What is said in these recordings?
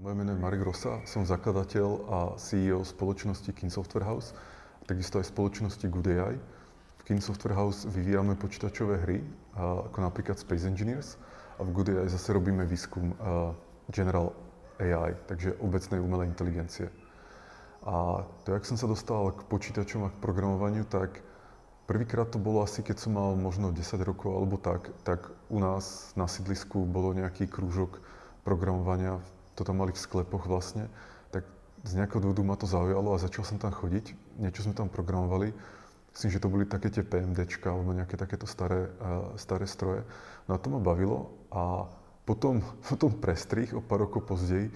Moje meno je Marek Rosa, som zakladateľ a CEO spoločnosti Kin Software House, a takisto aj spoločnosti Good AI. V Kin Software House vyvíjame počítačové hry, ako napríklad Space Engineers, a v Good AI zase robíme výskum General AI, takže obecnej umelej inteligencie. A to, jak som sa dostal k počítačom a k programovaniu, tak prvýkrát to bolo asi, keď som mal možno 10 rokov alebo tak, tak u nás na sídlisku bolo nejaký krúžok programovania to tam mali v sklepoch vlastne, tak z nejakého dôvodu ma to zaujalo a začal som tam chodiť. Niečo sme tam programovali. Myslím, že to boli také tie PMDčka alebo nejaké takéto staré, uh, staré stroje. No a to ma bavilo a potom, potom prestrih o pár rokov později,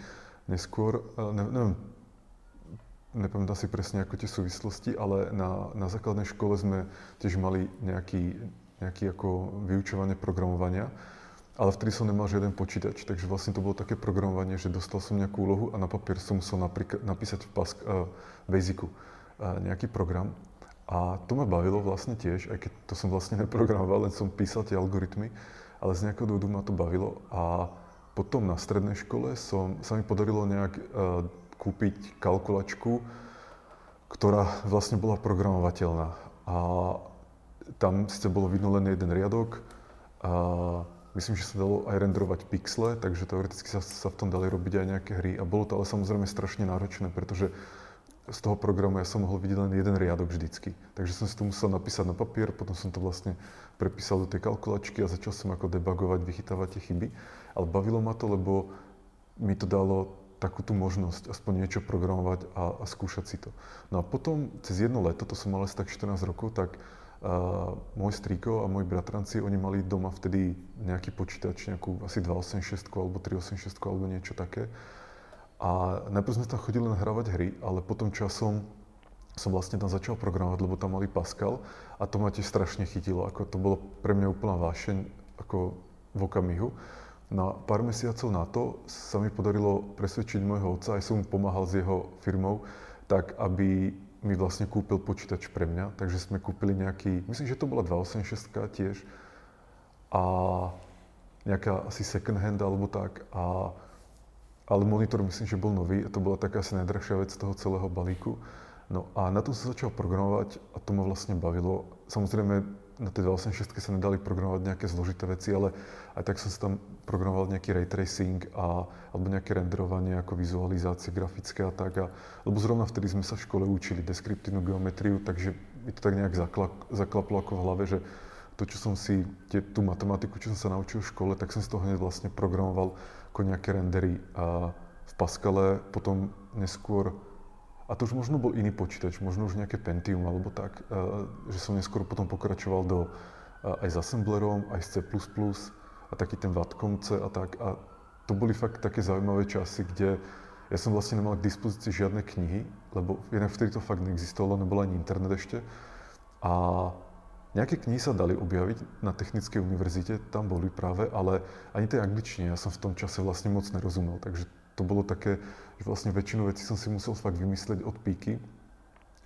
neskôr, uh, ne, neviem, nepamätám si presne ako tie súvislosti, ale na, na základnej škole sme tiež mali nejaký, nejaký ako vyučovanie programovania ale vtedy som nemal žiaden počítač, takže vlastne to bolo také programovanie, že dostal som nejakú úlohu a na papier som musel napísať v Pask, uh, Basicu uh, nejaký program. A to ma bavilo vlastne tiež, aj keď to som vlastne neprogramoval, len som písal tie algoritmy, ale z nejakého dôvodu ma to bavilo. A potom na strednej škole som, sa mi podarilo nejak uh, kúpiť kalkulačku, ktorá vlastne bola programovateľná. A tam sice bolo vidno len jeden riadok, a Myslím, že sa dalo aj renderovať pixle, takže teoreticky sa, sa v tom dali robiť aj nejaké hry. A bolo to ale samozrejme strašne náročné, pretože z toho programu ja som mohol vidieť len jeden riadok vždycky. Takže som si to musel napísať na papier, potom som to vlastne prepísal do tej kalkulačky a začal som ako debugovať, vychytávať tie chyby. Ale bavilo ma to, lebo mi to dalo takú tú možnosť aspoň niečo programovať a, a skúšať si to. No a potom cez jedno leto, to som mal asi tak 14 rokov, tak Uh, môj strýko a moji bratranci, oni mali doma vtedy nejaký počítač, nejakú asi 286 alebo 386 alebo niečo také. A najprv sme tam chodili len hravať hry, ale potom časom som vlastne tam začal programovať, lebo tam mali Pascal a to ma tiež strašne chytilo. Ako to bolo pre mňa úplná vášeň ako v okamihu. Na pár mesiacov na to sa mi podarilo presvedčiť môjho otca, aj som mu pomáhal s jeho firmou, tak aby mi vlastne kúpil počítač pre mňa, takže sme kúpili nejaký, myslím, že to bola 286 tiež a nejaká asi second hand alebo tak a ale monitor myslím, že bol nový a to bola taká asi najdrahšia vec toho celého balíku. No a na tom som začal programovať a to ma vlastne bavilo. Samozrejme, na tej 286 sa nedali programovať nejaké zložité veci, ale aj tak som si tam programoval nejaký ray tracing a, alebo nejaké renderovanie ako vizualizácie grafické a tak. A, lebo zrovna vtedy sme sa v škole učili deskriptívnu geometriu, takže mi to tak nejak zakla, zaklaplo ako v hlave, že to, čo som si, tie, tú matematiku, čo som sa naučil v škole, tak som z toho hneď vlastne programoval ako nejaké rendery a v Pascale, potom neskôr a to už možno bol iný počítač, možno už nejaké Pentium alebo tak, uh, že som neskôr potom pokračoval do, uh, aj s assemblerom, aj s C++ a taký ten Vatkomce a tak. A to boli fakt také zaujímavé časy, kde ja som vlastne nemal k dispozícii žiadne knihy, lebo jednak vtedy to fakt neexistovalo, nebol ani internet ešte. A nejaké knihy sa dali objaviť na Technickej univerzite, tam boli práve, ale ani tej angličtine ja som v tom čase vlastne moc nerozumel, takže to bolo také, že vlastne väčšinu vecí som si musel fakt vymyslieť od píky.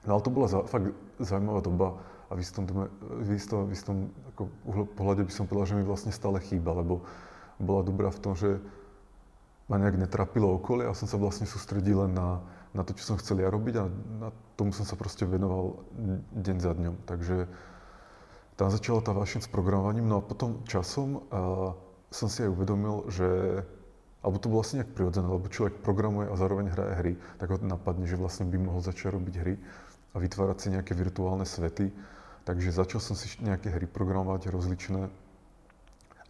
No ale to bola za, fakt zaujímavá doba a v istom, v istom, v istom ako pohľade by som povedal, že mi vlastne stále chýba, lebo bola dobrá v tom, že ma nejak netrapilo okolie a som sa vlastne sústredil len na, na to, čo som chcel ja robiť a na tomu som sa proste venoval deň za dňom. Takže tam začala tá vášeň s programovaním, no a potom časom uh, som si aj uvedomil, že alebo to bolo vlastne nejak prirodzené, lebo človek programuje a zároveň hraje hry, tak ho napadne, že vlastne by mohol začať robiť hry a vytvárať si nejaké virtuálne svety. Takže začal som si nejaké hry programovať rozličné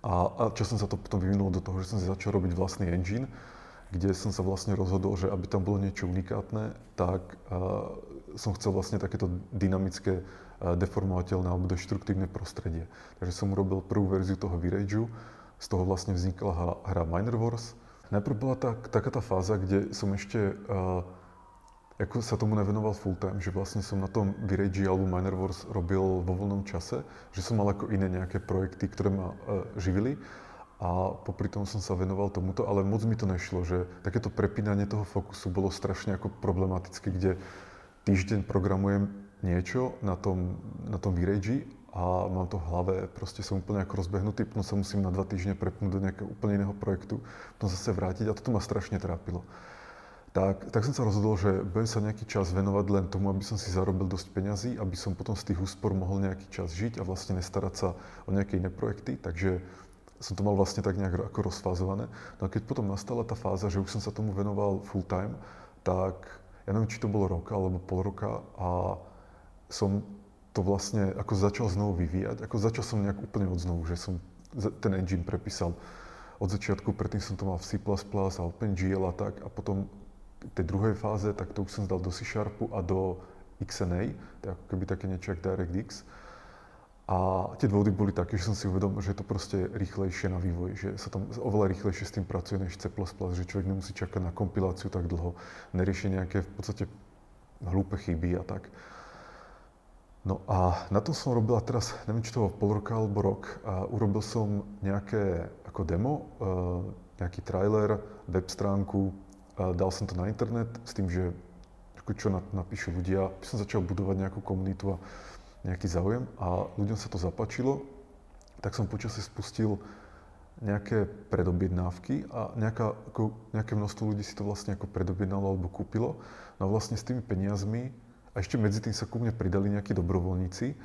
a, a časom sa to potom vyvinulo do toho, že som si začal robiť vlastný engine, kde som sa vlastne rozhodol, že aby tam bolo niečo unikátne, tak uh, som chcel vlastne takéto dynamické, uh, deformovateľné alebo deštruktívne prostredie. Takže som urobil prvú verziu toho V-Rageu, z toho vlastne vznikla hra, Miner Wars. Najprv bola tá, taká tá fáza, kde som ešte uh, ako sa tomu nevenoval full time, že vlastne som na tom v alebo Miner Wars robil vo voľnom čase, že som mal ako iné nejaké projekty, ktoré ma uh, živili a popri tom som sa venoval tomuto, ale moc mi to nešlo, že takéto prepínanie toho fokusu bolo strašne ako problematické, kde týždeň programujem niečo na tom, na tom v a mám to v hlave, proste som úplne ako rozbehnutý, potom sa musím na dva týždne prepnúť do nejakého úplne iného projektu, potom zase vrátiť a toto ma strašne trápilo. Tak, tak som sa rozhodol, že budem sa nejaký čas venovať len tomu, aby som si zarobil dosť peňazí, aby som potom z tých úspor mohol nejaký čas žiť a vlastne nestarať sa o nejaké iné projekty. Takže som to mal vlastne tak nejak ako rozfázované. No a keď potom nastala tá fáza, že už som sa tomu venoval full time, tak ja neviem, či to bolo roka alebo pol roka a som to vlastne ako začal znovu vyvíjať. Ako začal som nejak úplne od znovu, že som ten engine prepísal od začiatku, predtým som to mal v C++ a OpenGL a tak a potom tej druhej fáze, tak to už som zdal do C Sharpu a do XNA, to je ako keby také niečo ako DirectX. A tie dôvody boli také, že som si uvedomil, že je to proste rýchlejšie na vývoj, že sa tam oveľa rýchlejšie s tým pracuje než C++, že človek nemusí čakať na kompiláciu tak dlho, nerieši nejaké v podstate hlúpe chyby a tak. No a na tom som robil, a teraz neviem, či to bolo pol roka alebo rok, a urobil som nejaké ako demo, e, nejaký trailer, web stránku, dal som to na internet s tým, že čo napíšu ľudia, by som začal budovať nejakú komunitu a nejaký záujem a ľuďom sa to zapačilo, tak som počasie spustil nejaké predobjednávky a nejaká, ako, nejaké množstvo ľudí si to vlastne ako predobjednalo alebo kúpilo. No a vlastne s tými peniazmi a ešte medzi tým sa ku mne pridali nejakí dobrovoľníci,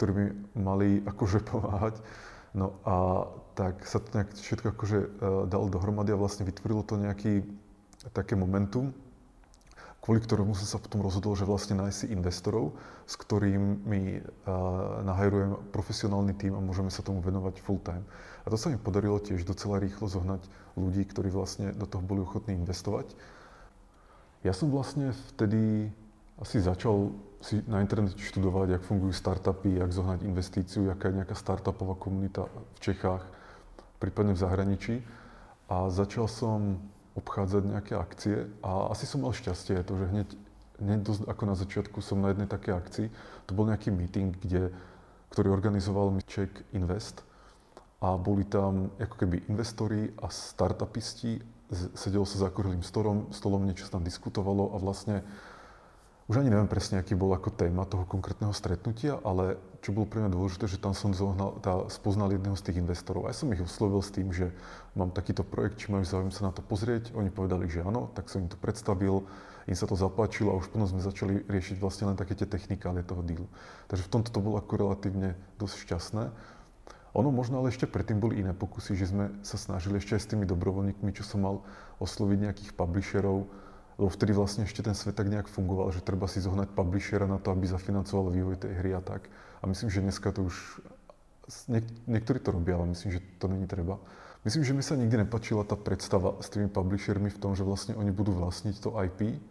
ktorí mi mali akože pomáhať. No a tak sa to nejak všetko akože uh, dalo dohromady a vlastne vytvorilo to nejaký také momentum, kvôli ktorému som sa potom rozhodol, že vlastne nájsť si investorov, s ktorými uh, nahajrujem profesionálny tým a môžeme sa tomu venovať full time. A to sa mi podarilo tiež docela rýchlo zohnať ľudí, ktorí vlastne do toho boli ochotní investovať. Ja som vlastne vtedy asi začal si na internete študovať, jak fungujú startupy, jak zohnať investíciu, aká je nejaká startupová komunita v Čechách, prípadne v zahraničí. A začal som obchádzať nejaké akcie a asi som mal šťastie, to, že hneď, hneď dosť, ako na začiatku som na jednej také akcii, to bol nejaký meeting, kde, ktorý organizoval mi Czech Invest a boli tam ako keby investori a startupisti, sedelo sa za kruhlým stolom, stolom, niečo sa tam diskutovalo a vlastne už ani neviem presne, aký bol ako téma toho konkrétneho stretnutia, ale čo bolo pre mňa dôležité, že tam som zohnal, tá, spoznal jedného z tých investorov. A ja som ich oslovil s tým, že mám takýto projekt, či majú záujem sa na to pozrieť. Oni povedali, že áno, tak som im to predstavil, im sa to zapáčilo a už potom sme začali riešiť vlastne len také tie technikálie toho dealu. Takže v tomto to bolo ako relatívne dosť šťastné. Ono možno ale ešte predtým boli iné pokusy, že sme sa snažili ešte aj s tými dobrovoľníkmi, čo som mal osloviť nejakých publisherov, lebo vtedy vlastne ešte ten svet tak nejak fungoval, že treba si zohnať publishera na to, aby zafinancoval vývoj tej hry a tak. A myslím, že dneska to už... Niek- niektorí to robia, ale myslím, že to není treba. Myslím, že mi sa nikdy nepačila tá predstava s tými publishermi v tom, že vlastne oni budú vlastniť to IP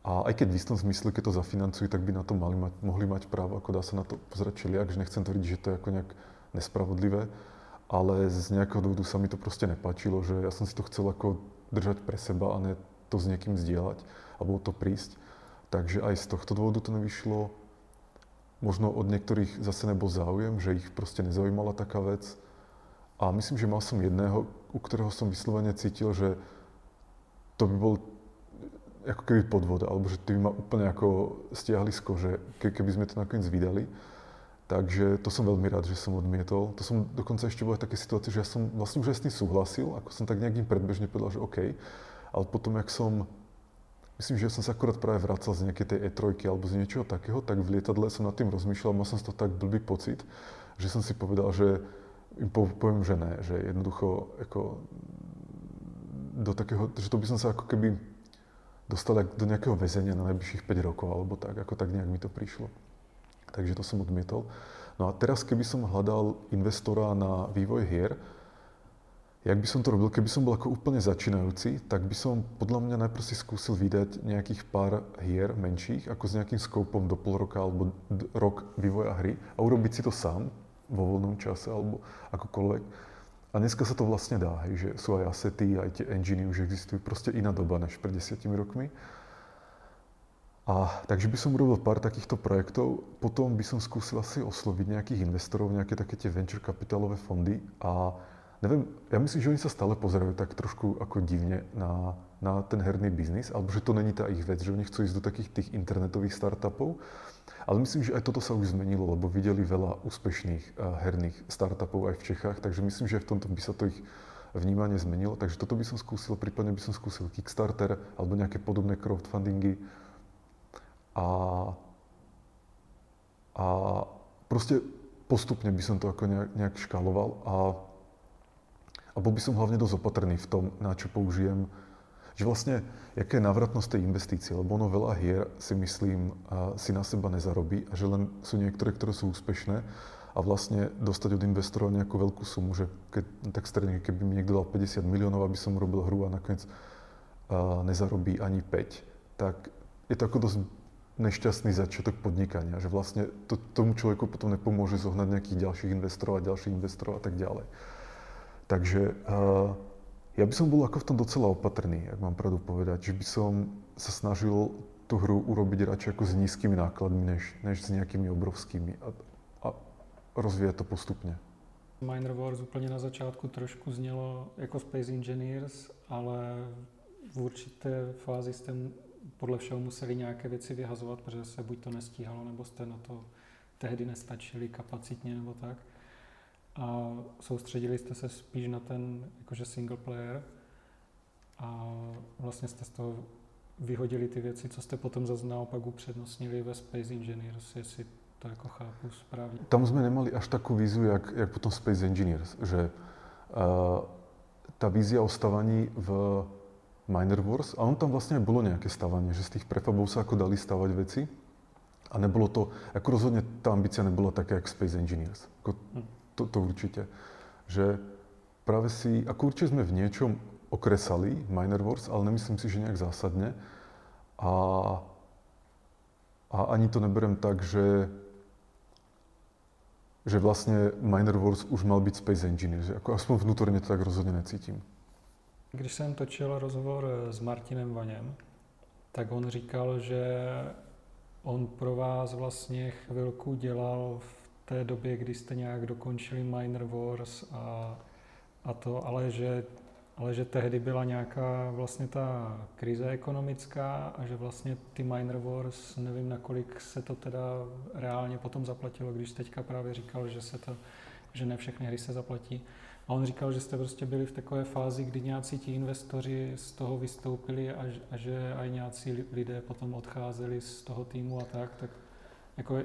a aj keď v istom zmysle, keď to zafinancujú, tak by na to mali mať, mohli mať právo, ako dá sa na to pozrieť čeliak, že nechcem tvrdiť, že to je ako nejak nespravodlivé, ale z nejakého dôvodu sa mi to proste nepáčilo, že ja som si to chcel ako držať pre seba a ne to s niekým zdieľať alebo to prísť. Takže aj z tohto dôvodu to nevyšlo. Možno od niektorých zase nebol záujem, že ich proste nezaujímala taká vec. A myslím, že mal som jedného, u ktorého som vyslovene cítil, že to by bol ako keby podvod, alebo že to by ma úplne ako stiahli z kože, keby sme to nakoniec vydali. Takže to som veľmi rád, že som odmietol. To som dokonca ešte bol aj také situácie, že ja som vlastne už aj s tým súhlasil, ako som tak nejakým predbežne povedal, že OK, ale potom, jak som, myslím, že som sa akurát práve vracal z nejakej tej E3 alebo z niečoho takého, tak v lietadle som nad tým rozmýšľal, mal som z toho tak blbý pocit, že som si povedal, že im poviem, že ne, že jednoducho ako do takého, že to by som sa ako keby dostal do nejakého väzenia na najbližších 5 rokov alebo tak, ako tak nejak mi to prišlo. Takže to som odmietol. No a teraz, keby som hľadal investora na vývoj hier, Jak by som to robil, keby som bol ako úplne začínajúci, tak by som podľa mňa najprv si skúsil vydať nejakých pár hier menších, ako s nejakým skopom do pol roka alebo rok vývoja hry a urobiť si to sám vo voľnom čase alebo akokoľvek. A dneska sa to vlastne dá, hej, že sú aj asety, aj tie enginy už existujú, proste iná doba než pred desiatimi rokmi. A takže by som urobil pár takýchto projektov, potom by som skúsil asi osloviť nejakých investorov, nejaké také tie venture kapitálové fondy a neviem, ja myslím, že oni sa stále pozerajú tak trošku ako divne na, na ten herný biznis, alebo že to není tá ich vec, že oni chcú ísť do takých tých internetových startupov. Ale myslím, že aj toto sa už zmenilo, lebo videli veľa úspešných herných startupov aj v Čechách, takže myslím, že v tomto by sa to ich vnímanie zmenilo. Takže toto by som skúsil, prípadne by som skúsil Kickstarter alebo nejaké podobné crowdfundingy. A, a proste postupne by som to ako nejak, nejak škáloval a, a bol by som hlavne dosť opatrný v tom, na čo použijem že vlastne, jaká je návratnosť tej investície, lebo ono veľa hier si myslím si na seba nezarobí a že len sú niektoré, ktoré sú úspešné a vlastne dostať od investorov nejakú veľkú sumu, že keď, tak stredne, keby mi niekto dal 50 miliónov, aby som urobil hru a nakoniec a nezarobí ani 5, tak je to ako dosť nešťastný začiatok podnikania, že vlastne to, tomu človeku potom nepomôže zohnať nejakých ďalších investorov a ďalších investorov a tak ďalej. Takže uh, ja by som bol ako v tom docela opatrný, ak mám pravdu povedať, že by som sa snažil tú hru urobiť radšej ako s nízkymi nákladmi, než, než s nejakými obrovskými. A rozvíjet to postupně. Miner Wars úplně na začátku trošku znělo jako Space Engineers, ale v určité fázi jste podle všeho museli nějaké věci vyhazovat, protože se buď to nestíhalo, nebo jste na to tehdy nestačili kapacitně nebo tak. A soustředili jste se spíš na ten jakože single player a vlastně jste z toho vyhodili ty věci, co jste potom zase naopak upřednostnili ve Space Engineers, jestli to ako chápu správne. Tam sme nemali až takú víziu, jak, jak potom Space Engineers, že uh, tá vízia o stavaní v Miner Wars, a on tam vlastne bolo nejaké stavanie, že z tých prefabov sa ako dali stavať veci. A nebolo to, ako rozhodne tá ambícia nebola taká, jak Space Engineers. Ako hm. To, to určite. Že práve si, ako určite sme v niečom okresali Miner Wars, ale nemyslím si, že nejak zásadne. A, a ani to neberem tak, že že vlastně Miner Wars už mal být Space Engineers. Jako aspoň vnútorně to tak rozhodně necítím. Když jsem točil rozhovor s Martinem Vaněm, tak on říkal, že on pro vás vlastně chvilku dělal v té době, kdy jste nějak dokončili Miner Wars a, a to, ale že ale že tehdy byla nějaká vlastně ta krize ekonomická a že vlastně ty Miner Wars, nevím nakolik se to teda reálně potom zaplatilo, když teďka právě říkal, že se to, že ne všechny hry se zaplatí. A on říkal, že jste prostě byli v takové fázi, kdy nějací ti investoři z toho vystoupili a, a že aj nějací lidé potom odcházeli z toho týmu a tak, tak jako,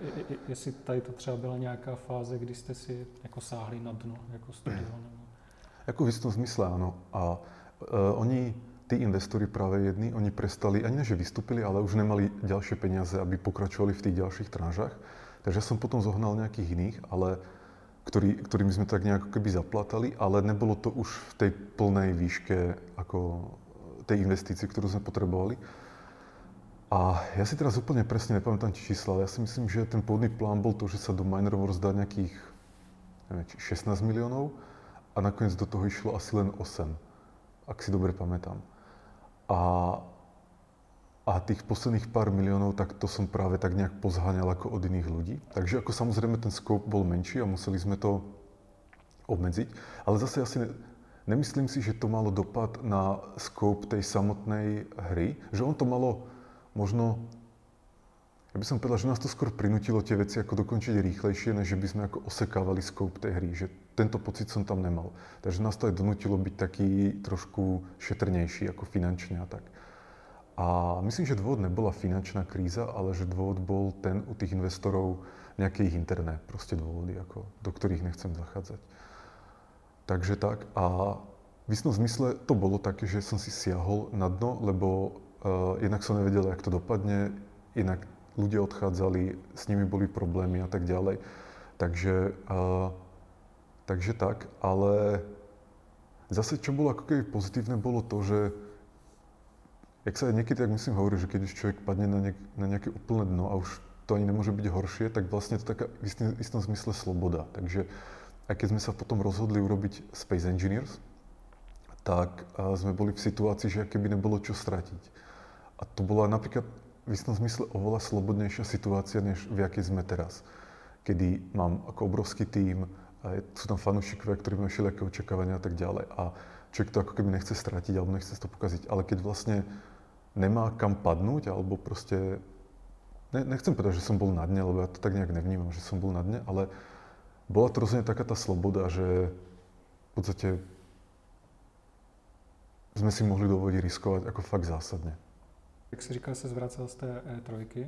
jestli tady to třeba byla nějaká fáze, kdy jste si jako sáhli na dno jako studio? Nebo... Ako v istom zmysle áno. A uh, oni, tí investori práve jedni, oni prestali, ani že vystúpili, ale už nemali ďalšie peniaze, aby pokračovali v tých ďalších tranžách. Takže som potom zohnal nejakých iných, ale ktorý, ktorými sme tak nejako keby zaplatali, ale nebolo to už v tej plnej výške ako tej investície, ktorú sme potrebovali. A ja si teraz úplne presne nepamätám čísla, ale ja si myslím, že ten pôvodný plán bol to, že sa do Miner Wars dá nejakých neviem, 16 miliónov a nakoniec do toho išlo asi len 8, ak si dobre pamätám. A, a tých posledných pár miliónov, tak to som práve tak nejak pozháňal ako od iných ľudí. Takže ako samozrejme ten scope bol menší a museli sme to obmedziť. Ale zase asi ne, nemyslím si, že to malo dopad na scope tej samotnej hry. Že on to malo možno ja by som povedal, že nás to skôr prinutilo tie veci ako dokončiť rýchlejšie, než by sme ako osekávali scope tej hry. Že tento pocit som tam nemal. Takže nás to aj donutilo byť taký trošku šetrnejší ako finančne a tak. A myslím, že dôvod nebola finančná kríza, ale že dôvod bol ten u tých investorov nejaké ich interné proste dôvody, ako, do ktorých nechcem zachádzať. Takže tak. A v istom zmysle to bolo také, že som si siahol na dno, lebo jednak som nevedel, jak to dopadne, inak ľudia odchádzali, s nimi boli problémy a tak ďalej. Takže, uh, takže tak, ale zase čo bolo ako keby pozitívne, bolo to, že jak sa aj niekedy tak myslím hovorí, že keď už človek padne na, niek- na nejaké úplné dno a už to ani nemôže byť horšie, tak vlastne to taká v istom, zmysle sloboda. Takže aj keď sme sa potom rozhodli urobiť Space Engineers, tak uh, sme boli v situácii, že keby nebolo čo stratiť. A to bola napríklad v istom zmysle oveľa slobodnejšia situácia, než v akej sme teraz. Kedy mám ako obrovský tím, a sú tam fanúšikovia, ktorí majú všelijaké očakávania a tak ďalej. A človek to ako keby nechce stratiť alebo nechce to pokaziť. Ale keď vlastne nemá kam padnúť, alebo proste... Ne, nechcem povedať, že som bol na dne, lebo ja to tak nejak nevnímam, že som bol na dne, ale bola to rozhodne taká tá sloboda, že v podstate sme si mohli dovoliť riskovať ako fakt zásadne. Jak si říkal, se zvracel z té E3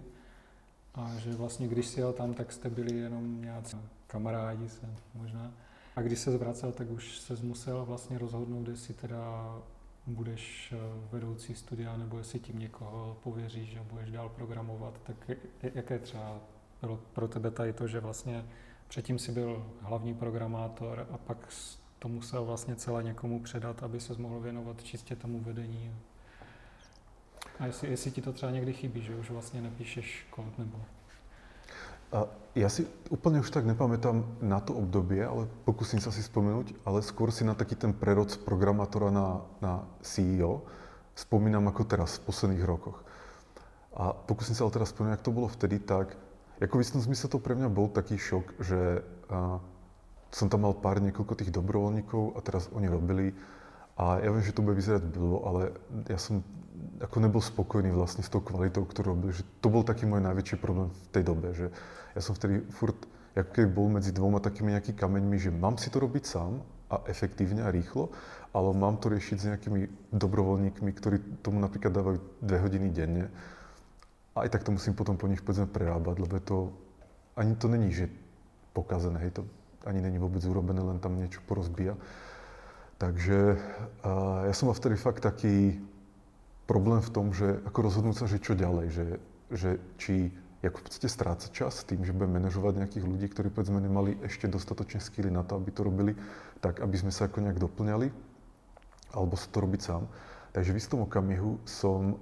a že vlastně když si jel tam, tak jste byli jenom nějací kamarádi se možná. A když se zvracel, tak už se musel vlastně rozhodnout, jestli teda budeš eh, vedoucí studia, nebo jestli tím někoho pověříš, že budeš dál programovat, tak jaké třeba bylo pro tebe tady to, že vlastně předtím si byl hlavní programátor a pak to musel vlastně celé někomu předat, aby se mohl věnovat čistě tomu vedení. A jestli, jestli ti to třeba někdy chybí, že už vlastně nepíšeš kód nebo... A ja si úplne už tak nepamätám na to obdobie, ale pokúsim sa si spomenúť, ale skôr si na taký ten prerod z programátora na, na CEO spomínam ako teraz, v posledných rokoch. A pokúsim sa ale teraz spomenúť, ak to bolo vtedy, tak ako v istom zmysle to pre mňa bol taký šok, že a, som tam mal pár niekoľko tých dobrovoľníkov a teraz oni robili a ja viem, že to bude vyzerať blbo, ale ja som ako nebol spokojný vlastne s tou kvalitou, ktorú robil. Že to bol taký môj najväčší problém v tej dobe, že ja som vtedy furt, ako keby bol medzi dvoma takými nejakými kameňmi, že mám si to robiť sám a efektívne a rýchlo, ale mám to riešiť s nejakými dobrovoľníkmi, ktorí tomu napríklad dávajú dve hodiny denne. A aj tak to musím potom po nich povedzme prerábať, lebo to, ani to není, že pokazené, hej, to ani není vôbec urobené, len tam niečo porozbíja. Takže ja som mal vtedy fakt taký, problém v tom, že ako rozhodnúť sa, že čo ďalej, že, že či ako v strácať čas tým, že budem manažovať nejakých ľudí, ktorí povedzme nemali ešte dostatočne skily na to, aby to robili tak, aby sme sa ako nejak doplňali, alebo sa to robiť sám. Takže v istom okamihu som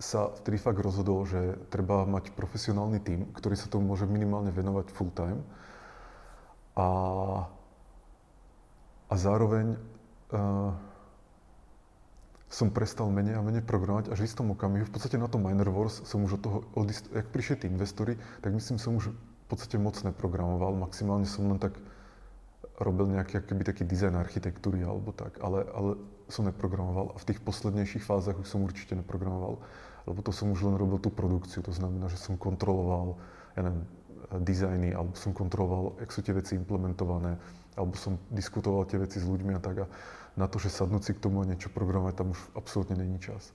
sa vtedy fakt rozhodol, že treba mať profesionálny tím, ktorý sa tomu môže minimálne venovať full time. A, a zároveň uh, som prestal menej a menej programovať až v istom okamihu. V podstate na tom Miner Wars som už od toho, od ist- jak prišli tí investori, tak myslím, som už v podstate moc neprogramoval. Maximálne som len tak robil nejaký keby taký dizajn architektúry alebo tak, ale, ale som neprogramoval. A v tých poslednejších fázach už som určite neprogramoval, lebo to som už len robil tú produkciu. To znamená, že som kontroloval, ja neviem, dizajny, alebo som kontroloval, jak sú tie veci implementované, alebo som diskutoval tie veci s ľuďmi a tak. A na to, že sadnúť si k tomu a niečo programovať, tam už absolútne není čas.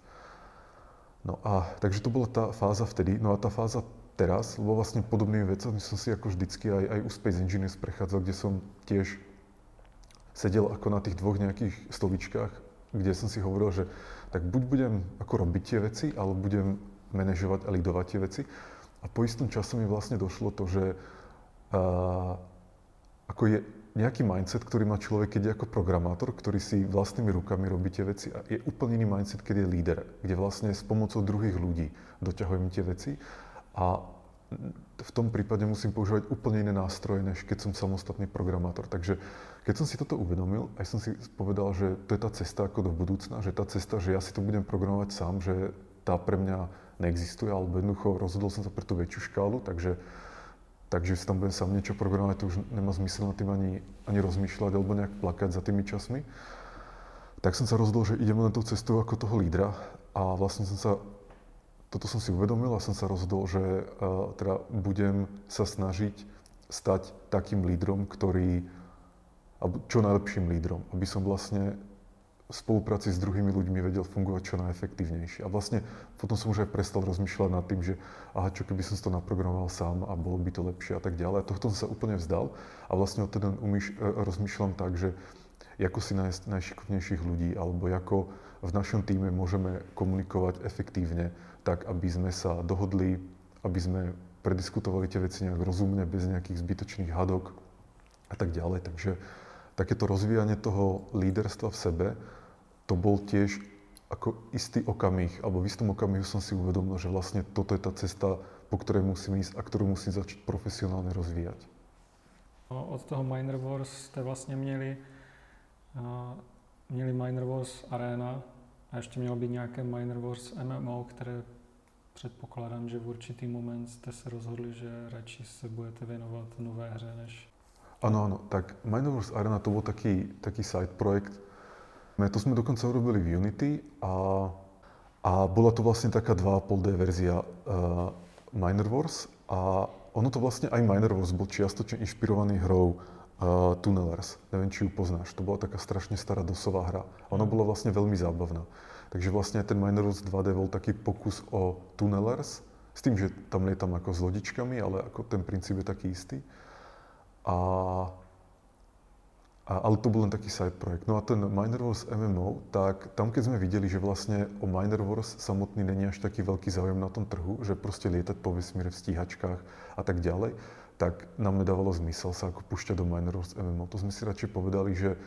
No a takže to bola tá fáza vtedy. No a tá fáza teraz, lebo vlastne podobnými vecami som si ako vždycky aj, aj u Space Engineers prechádzal, kde som tiež sedel ako na tých dvoch nejakých stoličkách, kde som si hovoril, že tak buď budem ako robiť tie veci, alebo budem manažovať a lidovať tie veci. A po istom čase mi vlastne došlo to, že uh, ako je nejaký mindset, ktorý má človek, keď je ako programátor, ktorý si vlastnými rukami robí tie veci a je úplne iný mindset, keď je líder, kde vlastne s pomocou druhých ľudí doťahujem tie veci a v tom prípade musím používať úplne iné nástroje, než keď som samostatný programátor. Takže keď som si toto uvedomil, aj som si povedal, že to je tá cesta ako do budúcna, že tá cesta, že ja si to budem programovať sám, že tá pre mňa neexistuje, alebo jednoducho rozhodol som sa pre tú väčšiu škálu, takže takže si tam budem sám niečo programovať, to už nemá zmysel nad tým ani, ani rozmýšľať alebo nejak plakať za tými časmi. Tak som sa rozhodol, že idem len tou cestou ako toho lídra a vlastne som sa, toto som si uvedomil a som sa rozhodol, že uh, teda budem sa snažiť stať takým lídrom, ktorý, čo najlepším lídrom, aby som vlastne spolupráci s druhými ľuďmi vedel fungovať čo najefektívnejšie. A vlastne potom som už aj prestal rozmýšľať nad tým, že aha, čo keby som to naprogramoval sám a bolo by to lepšie a tak ďalej. A tohto som sa úplne vzdal a vlastne odtedy umýš, e, rozmýšľam tak, že ako si nájsť najšikovnejších ľudí alebo ako v našom týme môžeme komunikovať efektívne tak, aby sme sa dohodli, aby sme prediskutovali tie veci nejak rozumne, bez nejakých zbytočných hadok a tak ďalej. Takže takéto rozvíjanie toho líderstva v sebe, to bol tiež ako istý okamih, alebo v istom okamihu som si uvedomil, že vlastne toto je tá cesta, po ktorej musím ísť a ktorú musím začať profesionálne rozvíjať. Od toho Miner Wars ste vlastne měli, měli Miner Wars Arena a ještě mělo být nějaké Miner Wars MMO, které předpokládám, že v určitý moment jste se rozhodli, že radši se budete věnovat nové hře, než Áno, áno, tak Minerverse Arena to bol taký, taký side projekt. To sme dokonca urobili v Unity a, a bola to vlastne taká 2,5D verzia uh, Minerverse a ono to vlastne aj Minerverse bol čiastočne inšpirovaný hrou uh, Tunnelers. Neviem, či ju poznáš. To bola taká strašne stará dosová hra. Ona bola vlastne veľmi zábavná. Takže vlastne ten Minerverse 2D bol taký pokus o Tunnelers, s tým, že tam lietam ako s lodičkami, ale ako ten princíp je taký istý. A, a, ale to bol len taký side projekt. No a ten Miner Wars MMO, tak tam keď sme videli, že vlastne o Miner Wars samotný není až taký veľký záujem na tom trhu, že proste lietať po vesmíre v stíhačkách a tak ďalej, tak nám nedávalo zmysel sa ako púšťať do Miner Wars MMO. To sme si radšej povedali, že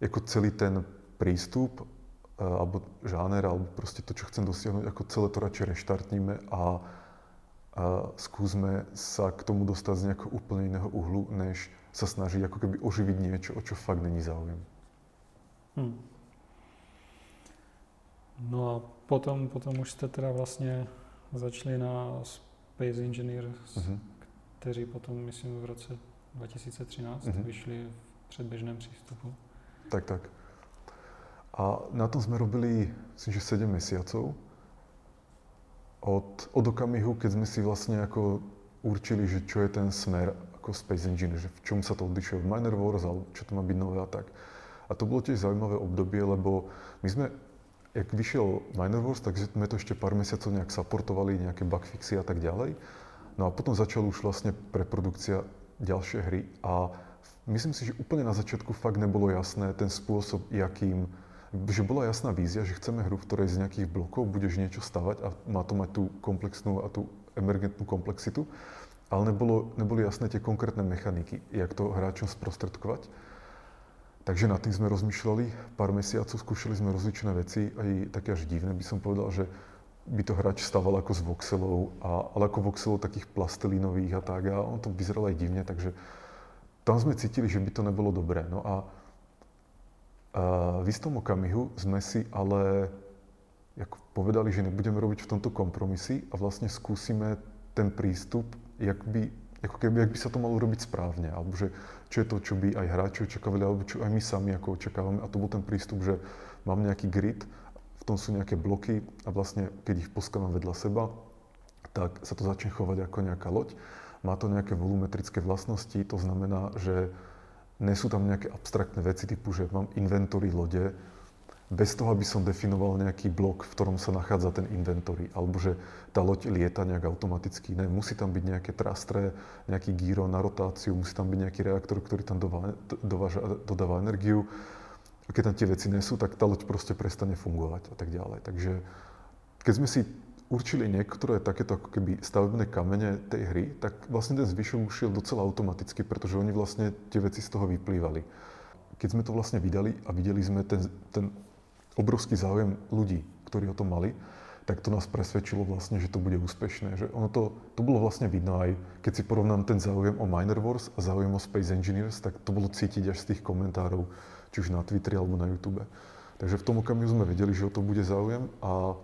ako celý ten prístup alebo žáner, alebo proste to, čo chcem dosiahnuť, ako celé to radšej reštartníme a a skúsme sa k tomu dostať z nejakého úplne iného uhlu, než sa snažiť ako keby oživiť niečo, o čo fakt není záujem. Hmm. No a potom, potom už jste teda vlastně začali na Space Engineers, uh-huh. kteří potom, myslím, v roce 2013 uh-huh. vyšli v předběžném přístupu. Tak, tak. A na tom sme robili, myslím, že 7 mesiacov od, od okamihu, keď sme si vlastne ako určili, že čo je ten smer ako Space Engine, že v čom sa to odlišuje od Miner Wars, alebo čo to má byť nové a tak. A to bolo tiež zaujímavé obdobie, lebo my sme, jak vyšiel Miner Wars, tak sme to ešte pár mesiacov nejak supportovali, nejaké bugfixy a tak ďalej. No a potom začala už vlastne preprodukcia ďalšie hry a myslím si, že úplne na začiatku fakt nebolo jasné ten spôsob, jakým že bola jasná vízia, že chceme hru, v ktorej z nejakých blokov budeš niečo stavať a má to mať tú komplexnú a tú emergentnú komplexitu, ale nebolo, neboli jasné tie konkrétne mechaniky, jak to hráčom sprostredkovať. Takže nad tým sme rozmýšľali pár mesiacov, skúšali sme rozličné veci, aj také až divné by som povedal, že by to hráč staval ako z voxelov, a, ale ako voxelov takých plastelínových a tak a on to vyzeralo aj divne, takže tam sme cítili, že by to nebolo dobré. No a v istom okamihu sme si ale ako povedali, že nebudeme robiť v tomto kompromisy a vlastne skúsime ten prístup, jak by, ako keby, jak by sa to malo robiť správne, alebo že čo je to, čo by aj hráči očakávali, alebo čo aj my sami ako očakávame. A to bol ten prístup, že mám nejaký grid, v tom sú nejaké bloky a vlastne, keď ich poskladám vedľa seba, tak sa to začne chovať ako nejaká loď. Má to nejaké volumetrické vlastnosti, to znamená, že nie sú tam nejaké abstraktné veci typu, že mám inventory lode, bez toho, aby som definoval nejaký blok, v ktorom sa nachádza ten inventory, alebo že tá loď lieta nejak automaticky. Ne, musí tam byť nejaké trastre, nejaký gyro na rotáciu, musí tam byť nejaký reaktor, ktorý tam dováža, dováža, dodáva energiu. A keď tam tie veci nie sú, tak tá loď proste prestane fungovať a tak ďalej. Takže keď sme si určili niektoré takéto ako keby stavebné kamene tej hry, tak vlastne ten zvyšok už docela automaticky, pretože oni vlastne tie veci z toho vyplývali. Keď sme to vlastne vydali a videli sme ten, ten obrovský záujem ľudí, ktorí o tom mali, tak to nás presvedčilo vlastne, že to bude úspešné. Že ono to, to bolo vlastne vidno aj, keď si porovnám ten záujem o Miner Wars a záujem o Space Engineers, tak to bolo cítiť až z tých komentárov, či už na Twitteri alebo na YouTube. Takže v tom okamihu sme vedeli, že o to bude záujem a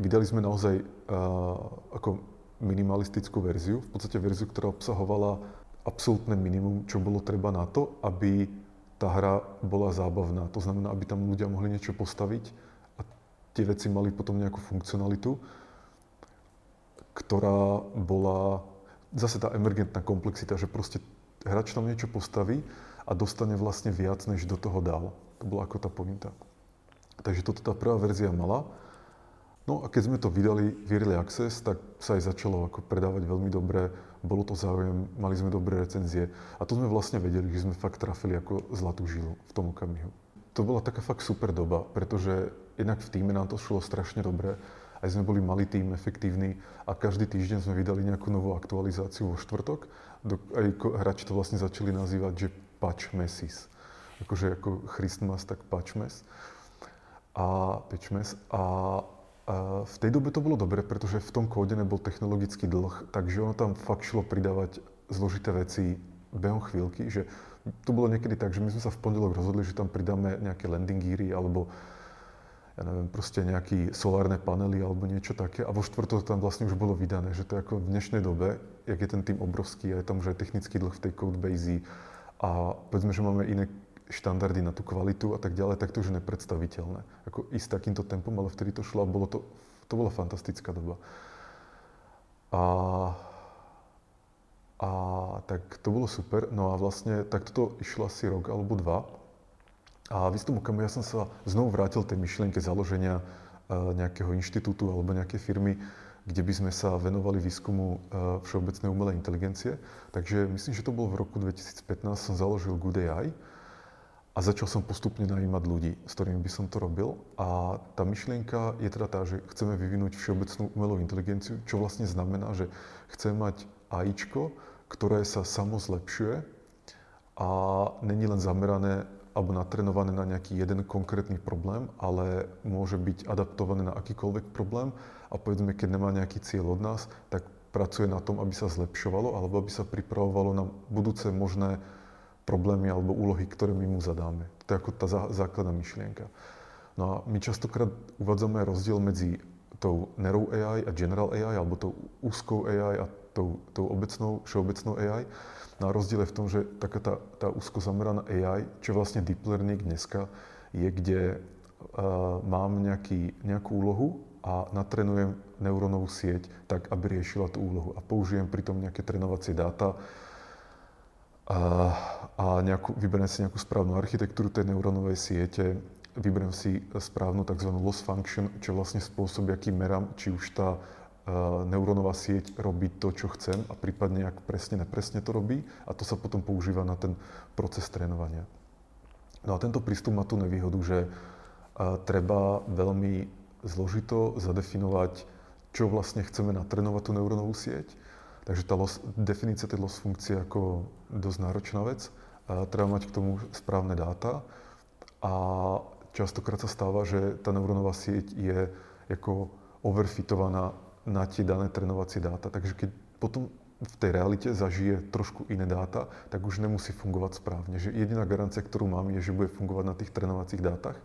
Vydali sme naozaj uh, ako minimalistickú verziu, v podstate verziu, ktorá obsahovala absolútne minimum, čo bolo treba na to, aby tá hra bola zábavná. To znamená, aby tam ľudia mohli niečo postaviť a tie veci mali potom nejakú funkcionalitu, ktorá bola zase tá emergentná komplexita, že proste hráč tam niečo postaví a dostane vlastne viac, než do toho dal. To bola ako tá pointa. Takže toto tá prvá verzia mala. No a keď sme to vydali v Early Access, tak sa aj začalo ako predávať veľmi dobre, bolo to záujem, mali sme dobré recenzie a to sme vlastne vedeli, že sme fakt trafili ako zlatú žilu v tom okamihu. To bola taká fakt super doba, pretože jednak v týme nám to šlo strašne dobre, aj sme boli malý tým, efektívny a každý týždeň sme vydali nejakú novú aktualizáciu vo štvrtok. Aj hráči to vlastne začali nazývať, že patch mesis. Akože ako Christmas, tak patch mes. A, mes. A v tej dobe to bolo dobre, pretože v tom kóde nebol technologický dlh, takže ono tam fakt šlo pridávať zložité veci behom chvíľky, že to bolo niekedy tak, že my sme sa v pondelok rozhodli, že tam pridáme nejaké landing geary alebo ja neviem, proste nejaké solárne panely alebo niečo také. A vo štvrtok tam vlastne už bolo vydané, že to je ako v dnešnej dobe, jak je ten tým obrovský a je tam už aj technický dlh v tej codebase, a povedzme, že máme iné štandardy na tú kvalitu a tak ďalej, tak to už je nepredstaviteľné. Ako ísť takýmto tempom, ale vtedy to šlo a bolo to, to bola fantastická doba. A, a tak to bolo super. No a vlastne tak toto išlo asi rok alebo dva. A v istom okamihu ja som sa znovu vrátil tej myšlienke založenia uh, nejakého inštitútu alebo nejaké firmy, kde by sme sa venovali výskumu uh, všeobecnej umelej inteligencie. Takže myslím, že to bolo v roku 2015, som založil Good AI, a začal som postupne najímať ľudí, s ktorými by som to robil. A tá myšlienka je teda tá, že chceme vyvinúť všeobecnú umelú inteligenciu, čo vlastne znamená, že chceme mať AIčko, ktoré sa samo zlepšuje a není len zamerané alebo natrenované na nejaký jeden konkrétny problém, ale môže byť adaptované na akýkoľvek problém a povedzme, keď nemá nejaký cieľ od nás, tak pracuje na tom, aby sa zlepšovalo alebo aby sa pripravovalo na budúce možné problémy alebo úlohy, ktoré my mu zadáme. To je ako tá základná myšlienka. No a my častokrát uvádzame rozdiel medzi tou Narrow AI a General AI, alebo tou úzkou AI a tou, tou obecnou, všeobecnou AI. No a rozdiel je v tom, že taká tá, tá úzko zameraná AI, čo vlastne deep learning dneska, je, kde uh, mám nejaký, nejakú úlohu a natrenujem neurónovú sieť tak, aby riešila tú úlohu. A použijem pritom nejaké trénovacie dáta, a, a nejakú, vyberiem si nejakú správnu architektúru tej neurónovej siete, vyberiem si správnu tzv. loss function, čo vlastne spôsob, aký merám, či už tá uh, neurónová sieť robí to, čo chcem a prípadne, ak presne, nepresne to robí a to sa potom používa na ten proces trénovania. No a tento prístup má tú nevýhodu, že uh, treba veľmi zložito zadefinovať, čo vlastne chceme natrénovať tú neurónovú sieť Takže tá los, definícia tej loss funkcie je ako dosť náročná vec. A treba mať k tomu správne dáta a častokrát sa stáva, že tá neurónová sieť je ako overfitovaná na tie dané trénovacie dáta. Takže keď potom v tej realite zažije trošku iné dáta, tak už nemusí fungovať správne. Že jediná garancia, ktorú mám, je, že bude fungovať na tých trénovacích dátach,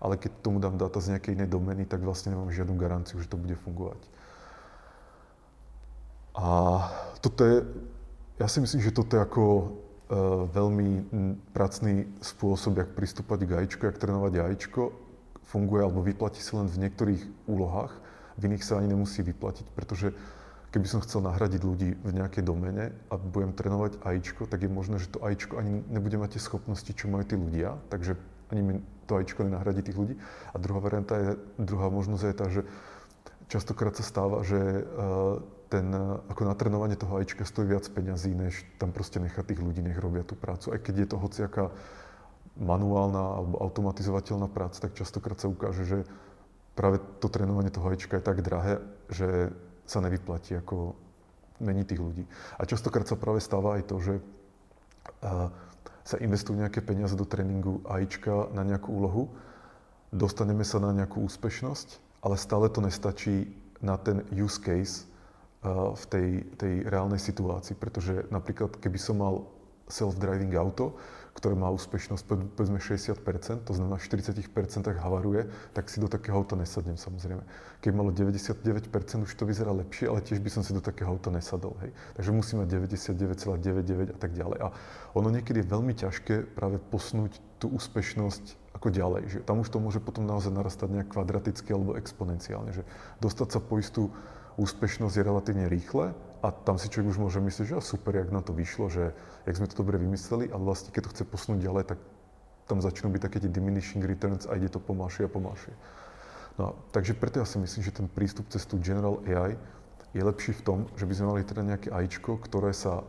ale keď tomu dám dáta z nejakej inej domény, tak vlastne nemám žiadnu garanciu, že to bude fungovať. A toto je, ja si myslím, že toto je ako uh, veľmi pracný spôsob, jak pristúpať k AIčku, jak trénovať AIčko. Funguje alebo vyplatí sa len v niektorých úlohách, v iných sa ani nemusí vyplatiť, pretože keby som chcel nahradiť ľudí v nejakej domene a budem trénovať AIčko, tak je možné, že to AIčko ani nebude mať tie schopnosti, čo majú tí ľudia, takže ani mi to AIčko nenahradí tých ľudí. A druhá varianta je, druhá možnosť je tá, že častokrát sa stáva, že uh, ten, ako natrenovanie toho AIčka stojí viac peňazí, než tam proste nechať tých ľudí, nech robia tú prácu. Aj keď je to hociaká manuálna alebo automatizovateľná práca, tak častokrát sa ukáže, že práve to trénovanie toho AIčka je tak drahé, že sa nevyplatí ako meniť tých ľudí. A častokrát sa práve stáva aj to, že sa investujú nejaké peniaze do tréningu AIčka na nejakú úlohu, dostaneme sa na nejakú úspešnosť, ale stále to nestačí na ten use case, v tej, tej reálnej situácii, pretože napríklad keby som mal self-driving auto, ktoré má úspešnosť povedzme 60%, to znamená v 40% havaruje, tak si do takého auta nesadnem samozrejme. Keby malo 99%, už to vyzerá lepšie, ale tiež by som si do takého auta nesadol. Hej. Takže musí mať 99,99 a tak ďalej. A ono niekedy je veľmi ťažké práve posunúť tú úspešnosť ako ďalej. Že tam už to môže potom naozaj narastať nejak kvadraticky alebo exponenciálne. Že dostať sa po istú úspešnosť je relatívne rýchle a tam si človek už môže myslieť, že super, jak nám to vyšlo, že jak sme to dobre vymysleli, ale vlastne keď to chce posunúť ďalej, tak tam začnú byť také tie diminishing returns a ide to pomalšie a pomalšie. No, takže preto ja si myslím, že ten prístup cez tú General AI je lepší v tom, že by sme mali teda nejaké AIčko, ktoré sa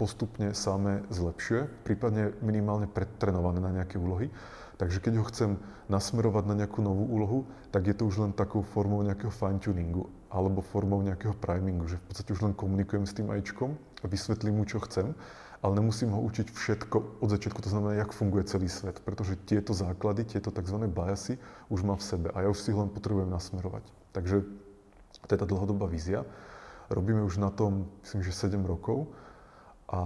postupne samé zlepšuje, prípadne minimálne pretrenované na nejaké úlohy. Takže keď ho chcem nasmerovať na nejakú novú úlohu, tak je to už len takou formou nejakého fine-tuningu alebo formou nejakého primingu, že v podstate už len komunikujem s tým AIčkom a vysvetlím mu, čo chcem, ale nemusím ho učiť všetko od začiatku, to znamená, jak funguje celý svet, pretože tieto základy, tieto tzv. biasy už má v sebe a ja už si ho len potrebujem nasmerovať. Takže to je tá dlhodobá vízia. Robíme už na tom, myslím, že 7 rokov a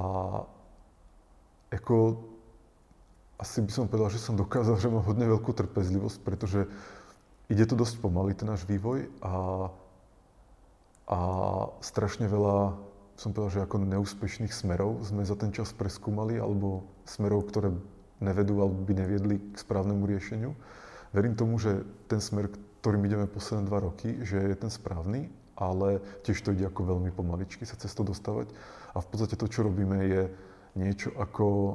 ako asi by som povedal, že som dokázal, že mám hodne veľkú trpezlivosť, pretože ide to dosť pomaly, ten náš vývoj a a strašne veľa som povedal, že ako neúspešných smerov sme za ten čas preskúmali, alebo smerov, ktoré nevedú alebo by neviedli k správnemu riešeniu. Verím tomu, že ten smer, ktorým ideme posledné dva roky, že je ten správny, ale tiež to ide ako veľmi pomaličky sa cez to dostávať. A v podstate to, čo robíme, je niečo ako uh,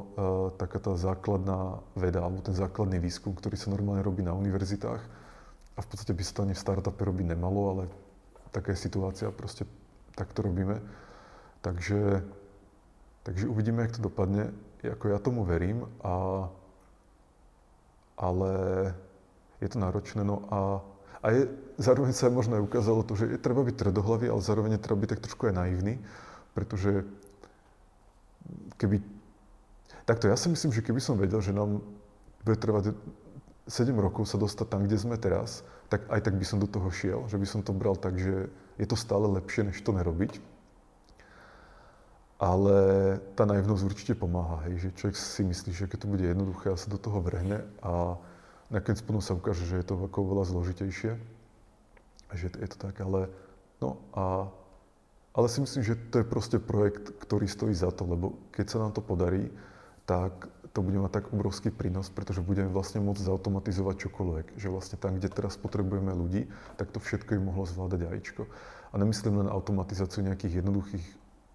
taká tá základná veda, alebo ten základný výskum, ktorý sa normálne robí na univerzitách. A v podstate by sa to ani v startupe robiť nemalo, ale taká je situácia, proste tak to robíme. Takže, takže uvidíme, jak to dopadne. Ako ja tomu verím, a, ale je to náročné. No a, a je, zároveň sa možno aj ukázalo to, že je treba byť tvrdohlavý, ale zároveň je treba byť tak trošku aj naivný, pretože keby... Takto, ja si myslím, že keby som vedel, že nám bude trvať 7 rokov sa dostať tam, kde sme teraz, tak aj tak by som do toho šiel, že by som to bral tak, že je to stále lepšie, než to nerobiť. Ale tá naivnosť určite pomáha, hej, že človek si myslí, že keď to bude jednoduché a sa do toho vrhne a nakoniec potom sa ukáže, že je to ako veľa zložitejšie. Že je to tak, ale no a ale si myslím, že to je proste projekt, ktorý stojí za to, lebo keď sa nám to podarí, tak to bude mať tak obrovský prínos, pretože budeme vlastne môcť zautomatizovať čokoľvek. Že vlastne tam, kde teraz potrebujeme ľudí, tak to všetko im mohlo zvládať AIčko. A nemyslím len automatizáciu nejakých jednoduchých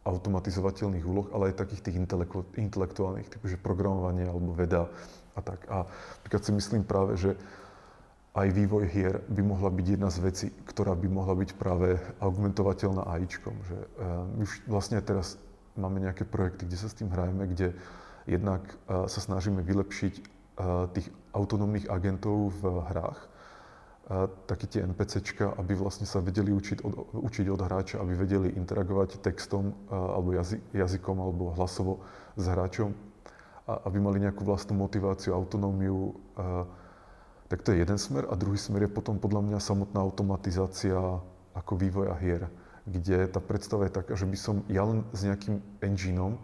automatizovateľných úloh, ale aj takých tých intelektuálnych, typu, že programovanie alebo veda a tak. A napríklad si myslím práve, že aj vývoj hier by mohla byť jedna z vecí, ktorá by mohla byť práve augmentovateľná AIčkom. Že, uh, už vlastne teraz máme nejaké projekty, kde sa s tým hrajeme, kde jednak uh, sa snažíme vylepšiť uh, tých autonómnych agentov v hrách, uh, také tie NPCčka, aby vlastne sa vedeli učiť od, učiť od hráča, aby vedeli interagovať textom alebo jazy, jazykom alebo hlasovo s hráčom, a aby mali nejakú vlastnú motiváciu, autonómiu, tak to je jeden smer. A druhý smer je potom podľa mňa samotná automatizácia ako vývoja hier, kde tá predstava je taká, že by som ja len s nejakým engineom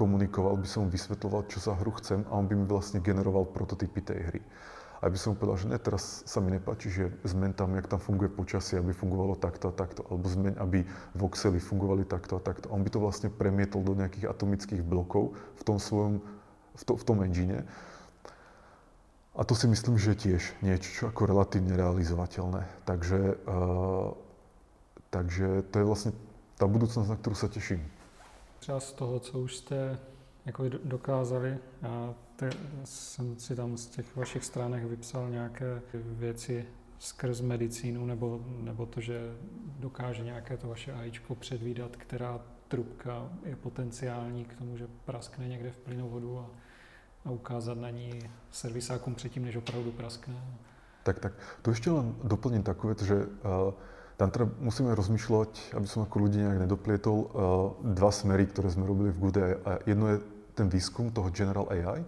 komunikoval, by som vysvetloval, čo za hru chcem a on by mi vlastne generoval prototypy tej hry. A by som povedal, že ne, teraz sa mi nepáči, že zmen tam, jak tam funguje počasie, aby fungovalo takto a takto, alebo zmeň, aby voxely fungovali takto a takto. A on by to vlastne premietol do nejakých atomických blokov v tom svojom, v, to, v tom engine a to si myslím, že tiež niečo čo ako relatívne realizovateľné. Takže, uh, takže to je vlastne ta budoucnost, na kterou se těším. Třeba z toho, co už jste jako dokázali, a te, jsem si tam z těch vašich stránek vypsal nějaké věci skrz medicínu, nebo, nebo to, že dokáže nějaké to vaše AIčko předvídat, která trubka je potenciální k tomu, že praskne někde v plynovodu a a ukázat na ní servisákům předtím, než opravdu praskne. Tak, tak. Tu ešte len doplním takú vec, že uh, tam teda musíme rozmýšľať, aby som ako ľudí nejak nedoplietol, uh, dva smery, ktoré sme robili v. A jedno je ten výskum toho General AI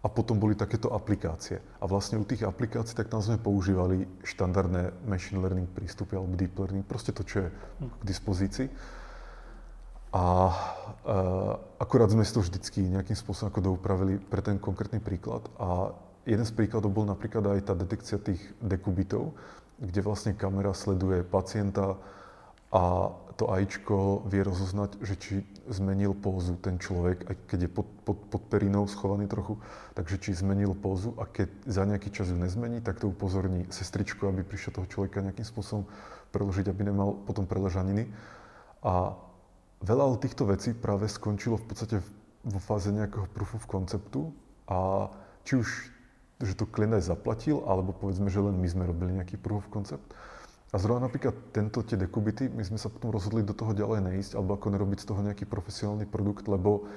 a potom boli takéto aplikácie. A vlastne u tých aplikácií tak tam sme používali štandardné machine learning prístupy alebo deep learning, proste to, čo je k dispozícii. A uh, akurát sme si to vždycky nejakým spôsobom ako doupravili pre ten konkrétny príklad. A jeden z príkladov bol napríklad aj tá detekcia tých dekubitov, kde vlastne kamera sleduje pacienta a to AIčko vie rozoznať, že či zmenil pózu ten človek, aj keď je pod, pod, pod perinou schovaný trochu, takže či zmenil pózu a keď za nejaký čas ju nezmení, tak to upozorní sestričku, aby prišiel toho človeka nejakým spôsobom preložiť, aby nemal potom preležaniny. A veľa týchto vecí práve skončilo v podstate vo fáze nejakého proof of conceptu a či už, že to klient aj zaplatil, alebo povedzme, že len my sme robili nejaký proof of concept. A zrovna napríklad tento, tie dekubity, my sme sa potom rozhodli do toho ďalej neísť, alebo ako nerobiť z toho nejaký profesionálny produkt, lebo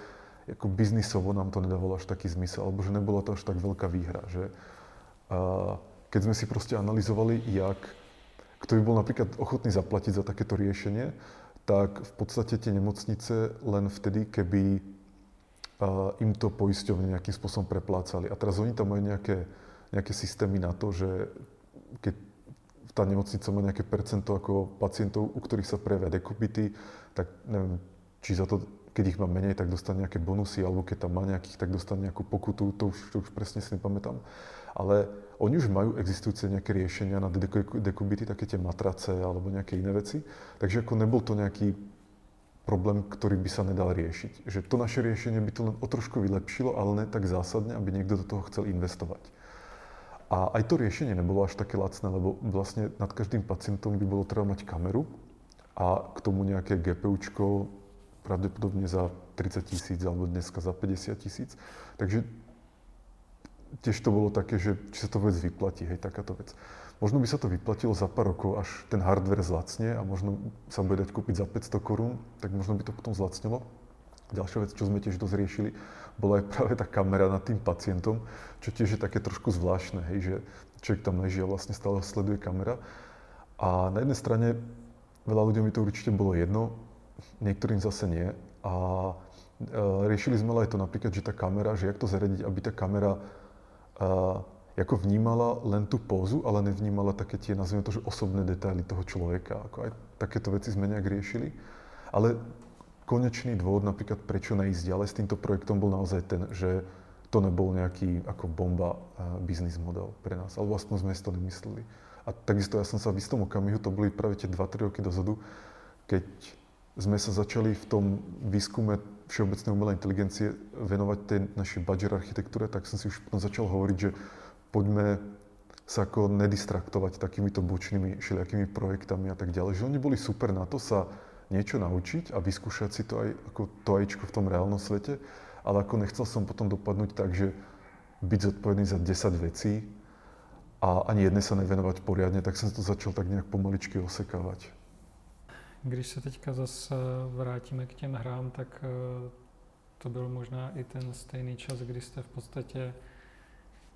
ako biznisovo nám to nedávalo až taký zmysel, alebo že nebola to až tak veľká výhra. Že, a keď sme si proste analyzovali, jak, kto by bol napríklad ochotný zaplatiť za takéto riešenie, tak v podstate tie nemocnice len vtedy, keby im to poisťovne nejakým spôsobom preplácali. A teraz oni tam majú nejaké, nejaké systémy na to, že keď tá nemocnica má nejaké percento ako pacientov, u ktorých sa prejavia dekubity, tak neviem, či za to, keď ich má menej, tak dostane nejaké bonusy, alebo keď tam má nejakých, tak dostane nejakú pokutu, to už, to už presne si nepamätám. Ale oni už majú existujúce nejaké riešenia na dekubity, také tie matrace alebo nejaké iné veci. Takže ako nebol to nejaký problém, ktorý by sa nedal riešiť. Že to naše riešenie by to len o trošku vylepšilo, ale ne tak zásadne, aby niekto do toho chcel investovať. A aj to riešenie nebolo až také lacné, lebo vlastne nad každým pacientom by bolo treba mať kameru a k tomu nejaké GPUčko pravdepodobne za 30 tisíc alebo dneska za 50 tisíc. Takže tiež to bolo také, že či sa to vôbec vyplatí, hej, takáto vec. Možno by sa to vyplatilo za pár rokov, až ten hardware zlacne a možno sa bude dať kúpiť za 500 korún, tak možno by to potom zlacnilo. Ďalšia vec, čo sme tiež dosť riešili, bola aj práve tá kamera nad tým pacientom, čo tiež je také trošku zvláštne, hej, že človek tam leží a vlastne stále sleduje kamera. A na jednej strane veľa ľuďom by to určite bolo jedno, niektorým zase nie. A e, riešili sme aj to napríklad, že tá kamera, že jak to zariadiť, aby tá kamera e, ako vnímala len tú pózu, ale nevnímala také tie, nazvime to, že osobné detaily toho človeka. Ako aj takéto veci sme nejak riešili. Ale konečný dôvod napríklad, prečo neísť ďalej s týmto projektom, bol naozaj ten, že to nebol nejaký ako bomba biznis model pre nás. Alebo aspoň sme si to nemysleli. A takisto ja som sa v istom okamihu, to boli práve tie 2-3 roky dozadu, keď sme sa začali v tom výskume všeobecnej umelej inteligencie venovať tej našej budget architektúre, tak som si už potom začal hovoriť, že poďme sa ako nedistraktovať takýmito bočnými všelijakými projektami a tak ďalej. Že oni boli super na to sa niečo naučiť a vyskúšať si to aj ako to ajčko v tom reálnom svete, ale ako nechcel som potom dopadnúť tak, že byť zodpovedný za 10 vecí a ani jedné sa nevenovať poriadne, tak jsem to začal tak nějak pomaličky osekávať. Když se teďka zase vrátíme k těm hrám, tak eh, to byl možná i ten stejný čas, kdy jste v podstatě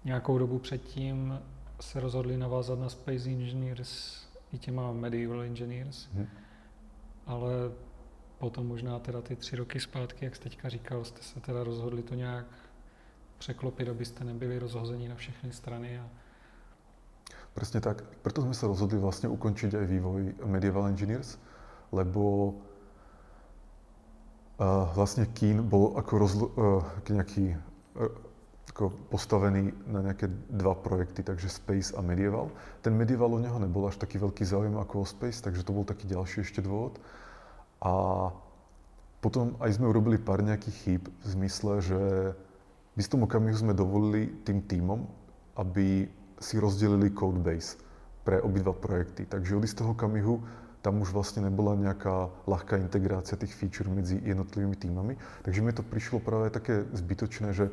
nějakou dobu předtím se rozhodli navázat na Space Engineers i těma Medieval Engineers, hmm. ale potom možná teda ty tři roky zpátky, jak jste teďka říkal, jste se teda rozhodli to nějak překlopit, abyste nebyli rozhození na všechny strany. A... Presne tak. Preto sme sa rozhodli vlastne ukončiť aj vývoj Medieval Engineers, lebo uh, vlastne Keen bol ako rozlo- uh, nejaký uh, ako postavený na nejaké dva projekty, takže Space a Medieval. Ten Medieval u neho nebol až taký veľký záujem ako o Space, takže to bol taký ďalší ešte dôvod. A potom aj sme urobili pár nejakých chýb v zmysle, že v istom okamihu sme dovolili tým týmom, aby si rozdelili codebase pre obidva projekty. Takže od istého okamihu tam už vlastne nebola nejaká ľahká integrácia tých feature medzi jednotlivými týmami. Takže mi to prišlo práve také zbytočné, že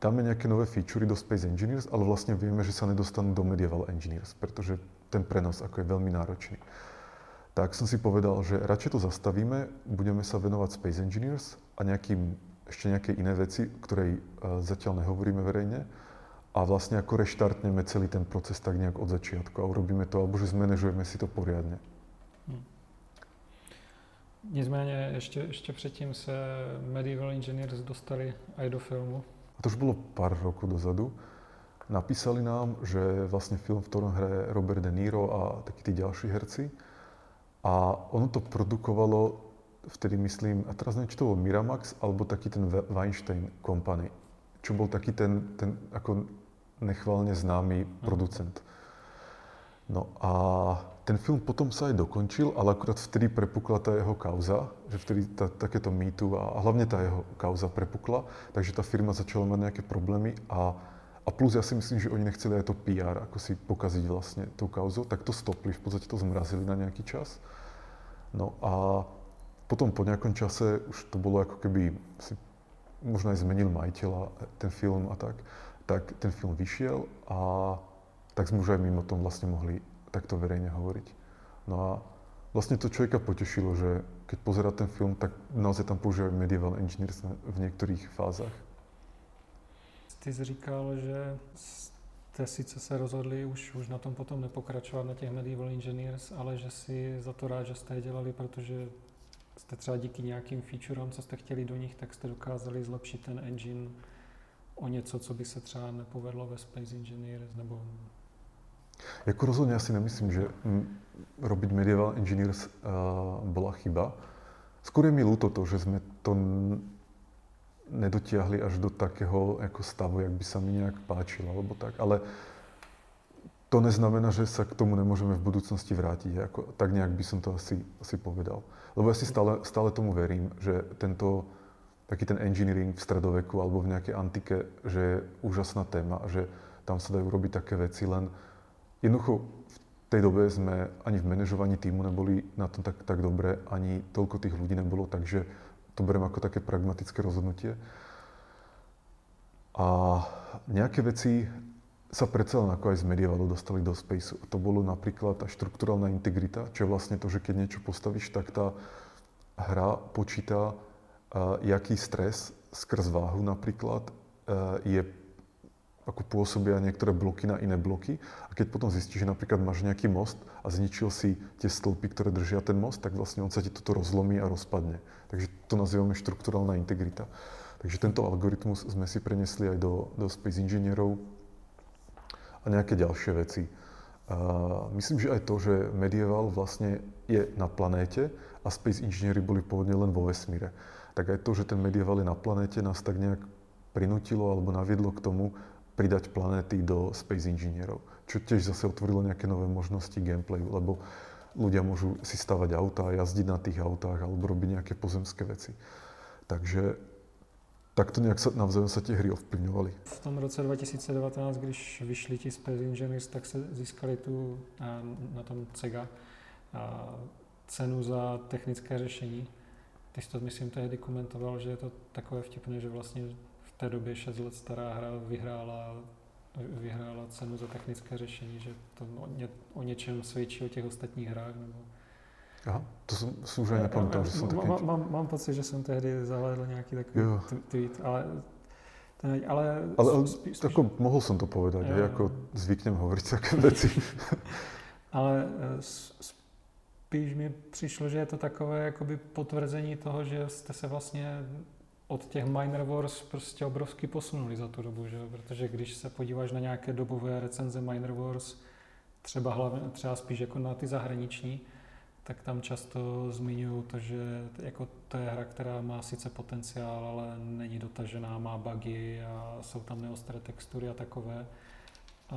dáme nejaké nové featurey do Space Engineers, ale vlastne vieme, že sa nedostanú do Medieval Engineers, pretože ten prenos ako je veľmi náročný. Tak som si povedal, že radšej to zastavíme, budeme sa venovať Space Engineers a nejakým, ešte nejaké iné veci, ktorej uh, zatiaľ nehovoríme verejne. A vlastne ako reštartneme celý ten proces tak nejak od začiatku a urobíme to, alebo že zmanéžujeme si to poriadne. Nicméně ještě, ještě předtím se Medieval Engineers dostali aj do filmu. A to už bolo pár rokov dozadu. Napísali nám, že vlastne film, v ktorom hraje Robert De Niro a takí tí ďalší herci. A ono to produkovalo vtedy myslím, a teraz neviem, či to bol Miramax, alebo taký ten Weinstein Company, čo bol taký ten, ten ako nechválne známy producent. No a ten film potom sa aj dokončil, ale akurát vtedy prepukla tá jeho kauza, že vtedy tá, takéto mýtu a, a hlavne tá jeho kauza prepukla, takže tá firma začala mať nejaké problémy a, a plus ja si myslím, že oni nechceli aj to PR, ako si pokaziť vlastne tú kauzu, tak to stopli, v podstate to zmrazili na nejaký čas. No a potom po nejakom čase už to bolo ako keby si možno aj zmenil majiteľa ten film a tak, tak ten film vyšiel a tak sme už aj mimo tom vlastne mohli takto verejne hovoriť. No a vlastne to človeka potešilo, že keď pozera ten film, tak naozaj tam používajú medieval engineers v niektorých fázach. Ty jsi říkal, že jste sice se rozhodli už, už na tom potom nepokračovat na těch medieval engineers, ale že si za to rád, že jste je dělali, protože jste třeba díky nějakým featurem, co jste chtěli do nich, tak jste dokázali zlepšit ten engine o něco, co by se třeba nepovedlo ve Space Engineers, nebo Jako rozhodne ja si nemyslím, že robiť Medieval Engineers uh, bola chyba. Skôr je mi ľúto to, že sme to nedotiahli až do takého ako stavu, jak by sa mi nejak páčilo, alebo tak. Ale to neznamená, že sa k tomu nemôžeme v budúcnosti vrátiť. Ako, tak nejak by som to asi, asi povedal. Lebo ja si stále, stále tomu verím, že tento, taký ten engineering v stredoveku alebo v nejakej antike, že je úžasná téma že tam sa dajú robiť také veci, len jednoducho v tej dobe sme ani v manažovaní týmu neboli na tom tak, tak dobre, ani toľko tých ľudí nebolo, takže to beriem ako také pragmatické rozhodnutie. A nejaké veci sa predsa len ako aj z medievalu dostali do spaceu. To bolo napríklad tá štruktúralná integrita, čo je vlastne to, že keď niečo postavíš, tak tá hra počíta, uh, jaký stres skrz váhu napríklad uh, je ako pôsobia niektoré bloky na iné bloky. A keď potom zistíš, že napríklad máš nejaký most a zničil si tie stĺpy, ktoré držia ten most, tak vlastne on sa ti toto rozlomí a rozpadne. Takže to nazývame štruktúralná integrita. Takže tento algoritmus sme si prenesli aj do, do Space inžinierov, a nejaké ďalšie veci. A myslím, že aj to, že medieval vlastne je na planéte a space inžinieri boli pôvodne len vo vesmíre. Tak aj to, že ten medieval je na planéte, nás tak nejak prinútilo alebo naviedlo k tomu pridať planéty do space inžinierov. Čo tiež zase otvorilo nejaké nové možnosti gameplayu, lebo ľudia môžu si stavať auta, jazdiť na tých autách alebo robiť nejaké pozemské veci. Takže takto nějak se navzájem se tie hry ovplyvňovaly. V tom roce 2019, když vyšli ti Space Engineers, tak se získali tu na tom CEGA cenu za technické řešení. Ty jsi to, myslím, tehdy komentoval, že je to takové vtipné, že vlastně té době 6 let stará hra vyhrála, vyhrála cenu za technické řešení, že to o, ně, o něčem svědčí o těch ostatních hrách, nebo Aha, to som, si už že som taký... Mám, mám, mám pocit, že som tehdy zahľadil nejaký taký jo. tweet, ale... Ten, ale, ale, ale spíš, spíš... Ako, mohol som to povedať, jo. ako zvyknem hovoriť také veci. ale e, spíš mi přišlo, že je to takové jakoby potvrzení toho, že jste se vlastně od těch Miner Wars prostě obrovsky posunuli za tu dobu, že? protože když se podíváš na nějaké dobové recenze Miner Wars, třeba, hlavně, třeba spíš jako na ty zahraniční, tak tam často zmiňují to, že jako to je hra, která má sice potenciál, ale není dotažená, má bugy a jsou tam neostré textury a takové. A,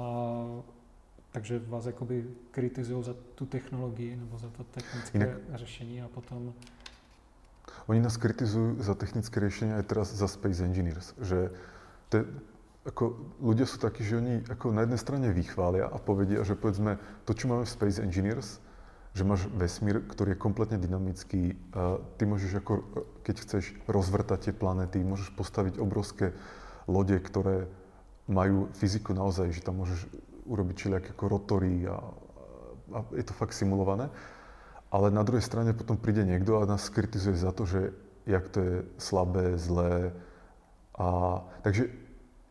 takže vás jakoby kritizují za tu technologii nebo za to technické Inak, řešení a potom... Oni nás kritizujú za technické riešenie aj teraz za Space Engineers, že te, ako, ľudia sú takí, že oni ako na jednej strane vychvália a povedia, že povedzme to, čo máme v Space Engineers, že máš vesmír, ktorý je kompletne dynamický. Ty môžeš, ako, keď chceš rozvrtať tie planety, môžeš postaviť obrovské lode, ktoré majú fyziku naozaj, že tam môžeš urobiť všelijaké ako rotory a, a je to fakt simulované. Ale na druhej strane potom príde niekto a nás kritizuje za to, že jak to je slabé, zlé. A, takže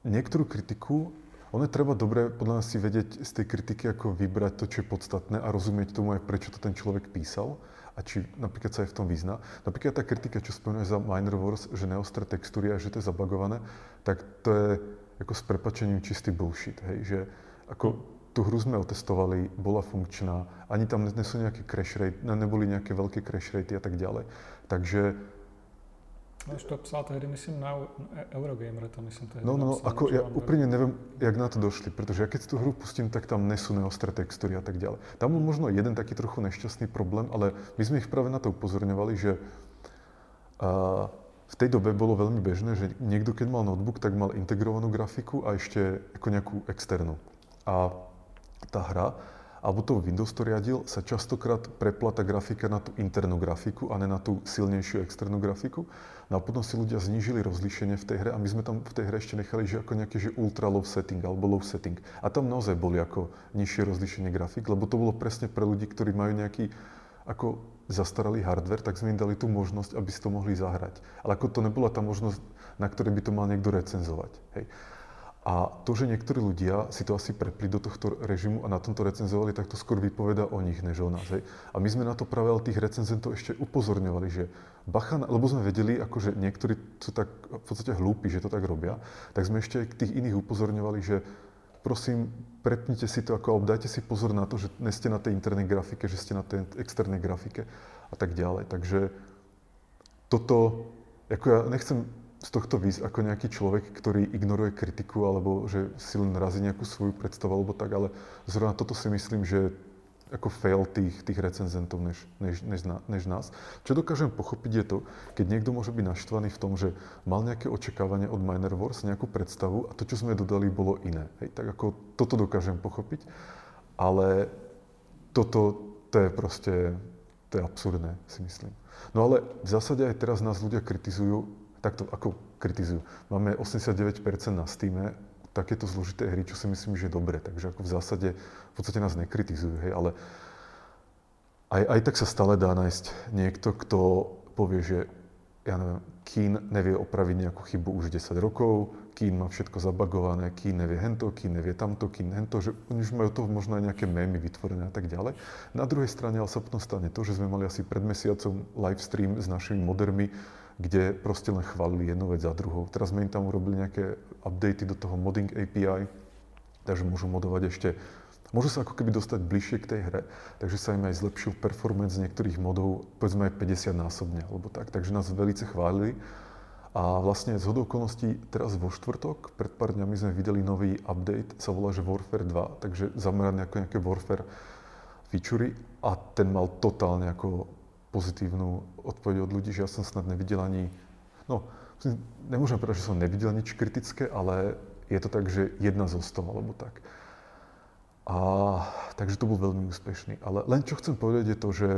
niektorú kritiku ono je treba dobre podľa nás si vedieť z tej kritiky, ako vybrať to, čo je podstatné a rozumieť tomu aj, prečo to ten človek písal a či napríklad sa aj v tom vyzná. Napríklad tá kritika, čo spomínaš za Miner Wars, že neostré textúry a že to je zabagované, tak to je ako s prepačením čistý bullshit, hej, že ako tú hru sme otestovali, bola funkčná, ani tam nie sú nejaké crash rate, neboli nejaké veľké crash rate a tak ďalej. Takže No už to psal tehdy, myslím, na Eurogamer, to myslím tehdy No, no, no ako ja úplne neviem, jak na to došli, pretože ja keď tú hru pustím, tak tam nesú neostré textúry a tak ďalej. Tam bol možno jeden taký trochu nešťastný problém, ale my sme ich práve na to upozorňovali, že uh, v tej dobe bolo veľmi bežné, že niekto, keď mal notebook, tak mal integrovanú grafiku a ešte ako nejakú externú. A tá hra alebo to Windows to riadil, sa častokrát prepla tá grafika na tú internú grafiku a ne na tú silnejšiu externú grafiku. No a potom si ľudia znížili rozlíšenie v tej hre a my sme tam v tej hre ešte nechali, že ako nejaký že ultra low setting alebo low setting. A tam naozaj boli ako nižšie rozlíšenie grafik, lebo to bolo presne pre ľudí, ktorí majú nejaký ako zastaralý hardware, tak sme im dali tú možnosť, aby si to mohli zahrať. Ale ako to nebola tá možnosť, na ktorej by to mal niekto recenzovať. Hej. A to, že niektorí ľudia si to asi prepli do tohto režimu a na tomto recenzovali, tak to skôr vypoveda o nich, než o nás. Hej. A my sme na to práve tých recenzentov ešte upozorňovali, že bacha, lebo sme vedeli, že niektorí sú tak v podstate hlúpi, že to tak robia, tak sme ešte aj tých iných upozorňovali, že prosím, prepnite si to, ako dajte si pozor na to, že nie ste na tej internej grafike, že ste na tej externej grafike a tak ďalej. Takže toto, ako ja nechcem z tohto výsť ako nejaký človek, ktorý ignoruje kritiku alebo že si len razí nejakú svoju predstavu alebo tak, ale zrovna toto si myslím, že ako fail tých, tých recenzentov než, než, než, než nás. Čo dokážem pochopiť je to, keď niekto môže byť naštvaný v tom, že mal nejaké očakávanie od Miner Wars, nejakú predstavu a to, čo sme dodali, bolo iné. Hej, tak ako toto dokážem pochopiť, ale toto to je proste, to je absurdné, si myslím. No ale v zásade aj teraz nás ľudia kritizujú, takto ako kritizujú. Máme 89% na Steam, takéto zložité hry, čo si myslím, že je dobre. Takže ako v zásade v podstate nás nekritizujú, hej, ale aj, aj tak sa stále dá nájsť niekto, kto povie, že ja neviem, Keen nevie opraviť nejakú chybu už 10 rokov, Keen má všetko zabagované, Keen nevie hento, Keen nevie tamto, Keen hento, že oni už majú toho možno aj nejaké mémy vytvorené a tak ďalej. Na druhej strane ale sa potom stane to, že sme mali asi pred mesiacom live stream s našimi modermi, kde proste len chválili jednu vec za druhou. Teraz sme im tam urobili nejaké updaty do toho modding API, takže môžu modovať ešte Môžu sa ako keby dostať bližšie k tej hre, takže sa im aj zlepšil performance niektorých modov, povedzme aj 50 násobne, alebo tak. Takže nás velice chválili. A vlastne z okolností teraz vo štvrtok, pred pár dňami sme videli nový update, sa volá, že Warfare 2, takže zameraný ako nejaké Warfare featurey a ten mal totálne ako pozitívnu odpoveď od ľudí, že ja som snad nevidel ani, no, nemôžem povedať, že som nevidel nič kritické, ale je to tak, že jedna zo 100 alebo tak. A, takže to bol veľmi úspešný. Ale len čo chcem povedať je to, že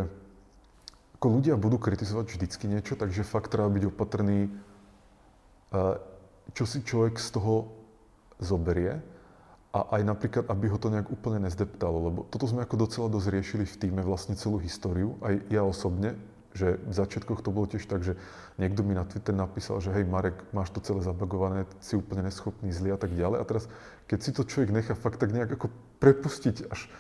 ako ľudia budú kritizovať vždycky niečo, takže fakt treba byť opatrný, čo si človek z toho zoberie a aj napríklad, aby ho to nejak úplne nezdeptalo, lebo toto sme ako docela dosť riešili v týme vlastne celú históriu, aj ja osobne, že v začiatkoch to bolo tiež tak, že niekto mi na Twitter napísal, že hej Marek, máš to celé zabagované, si úplne neschopný, zlý a tak ďalej. A teraz, keď si to človek nechá fakt tak nejak ako prepustiť až,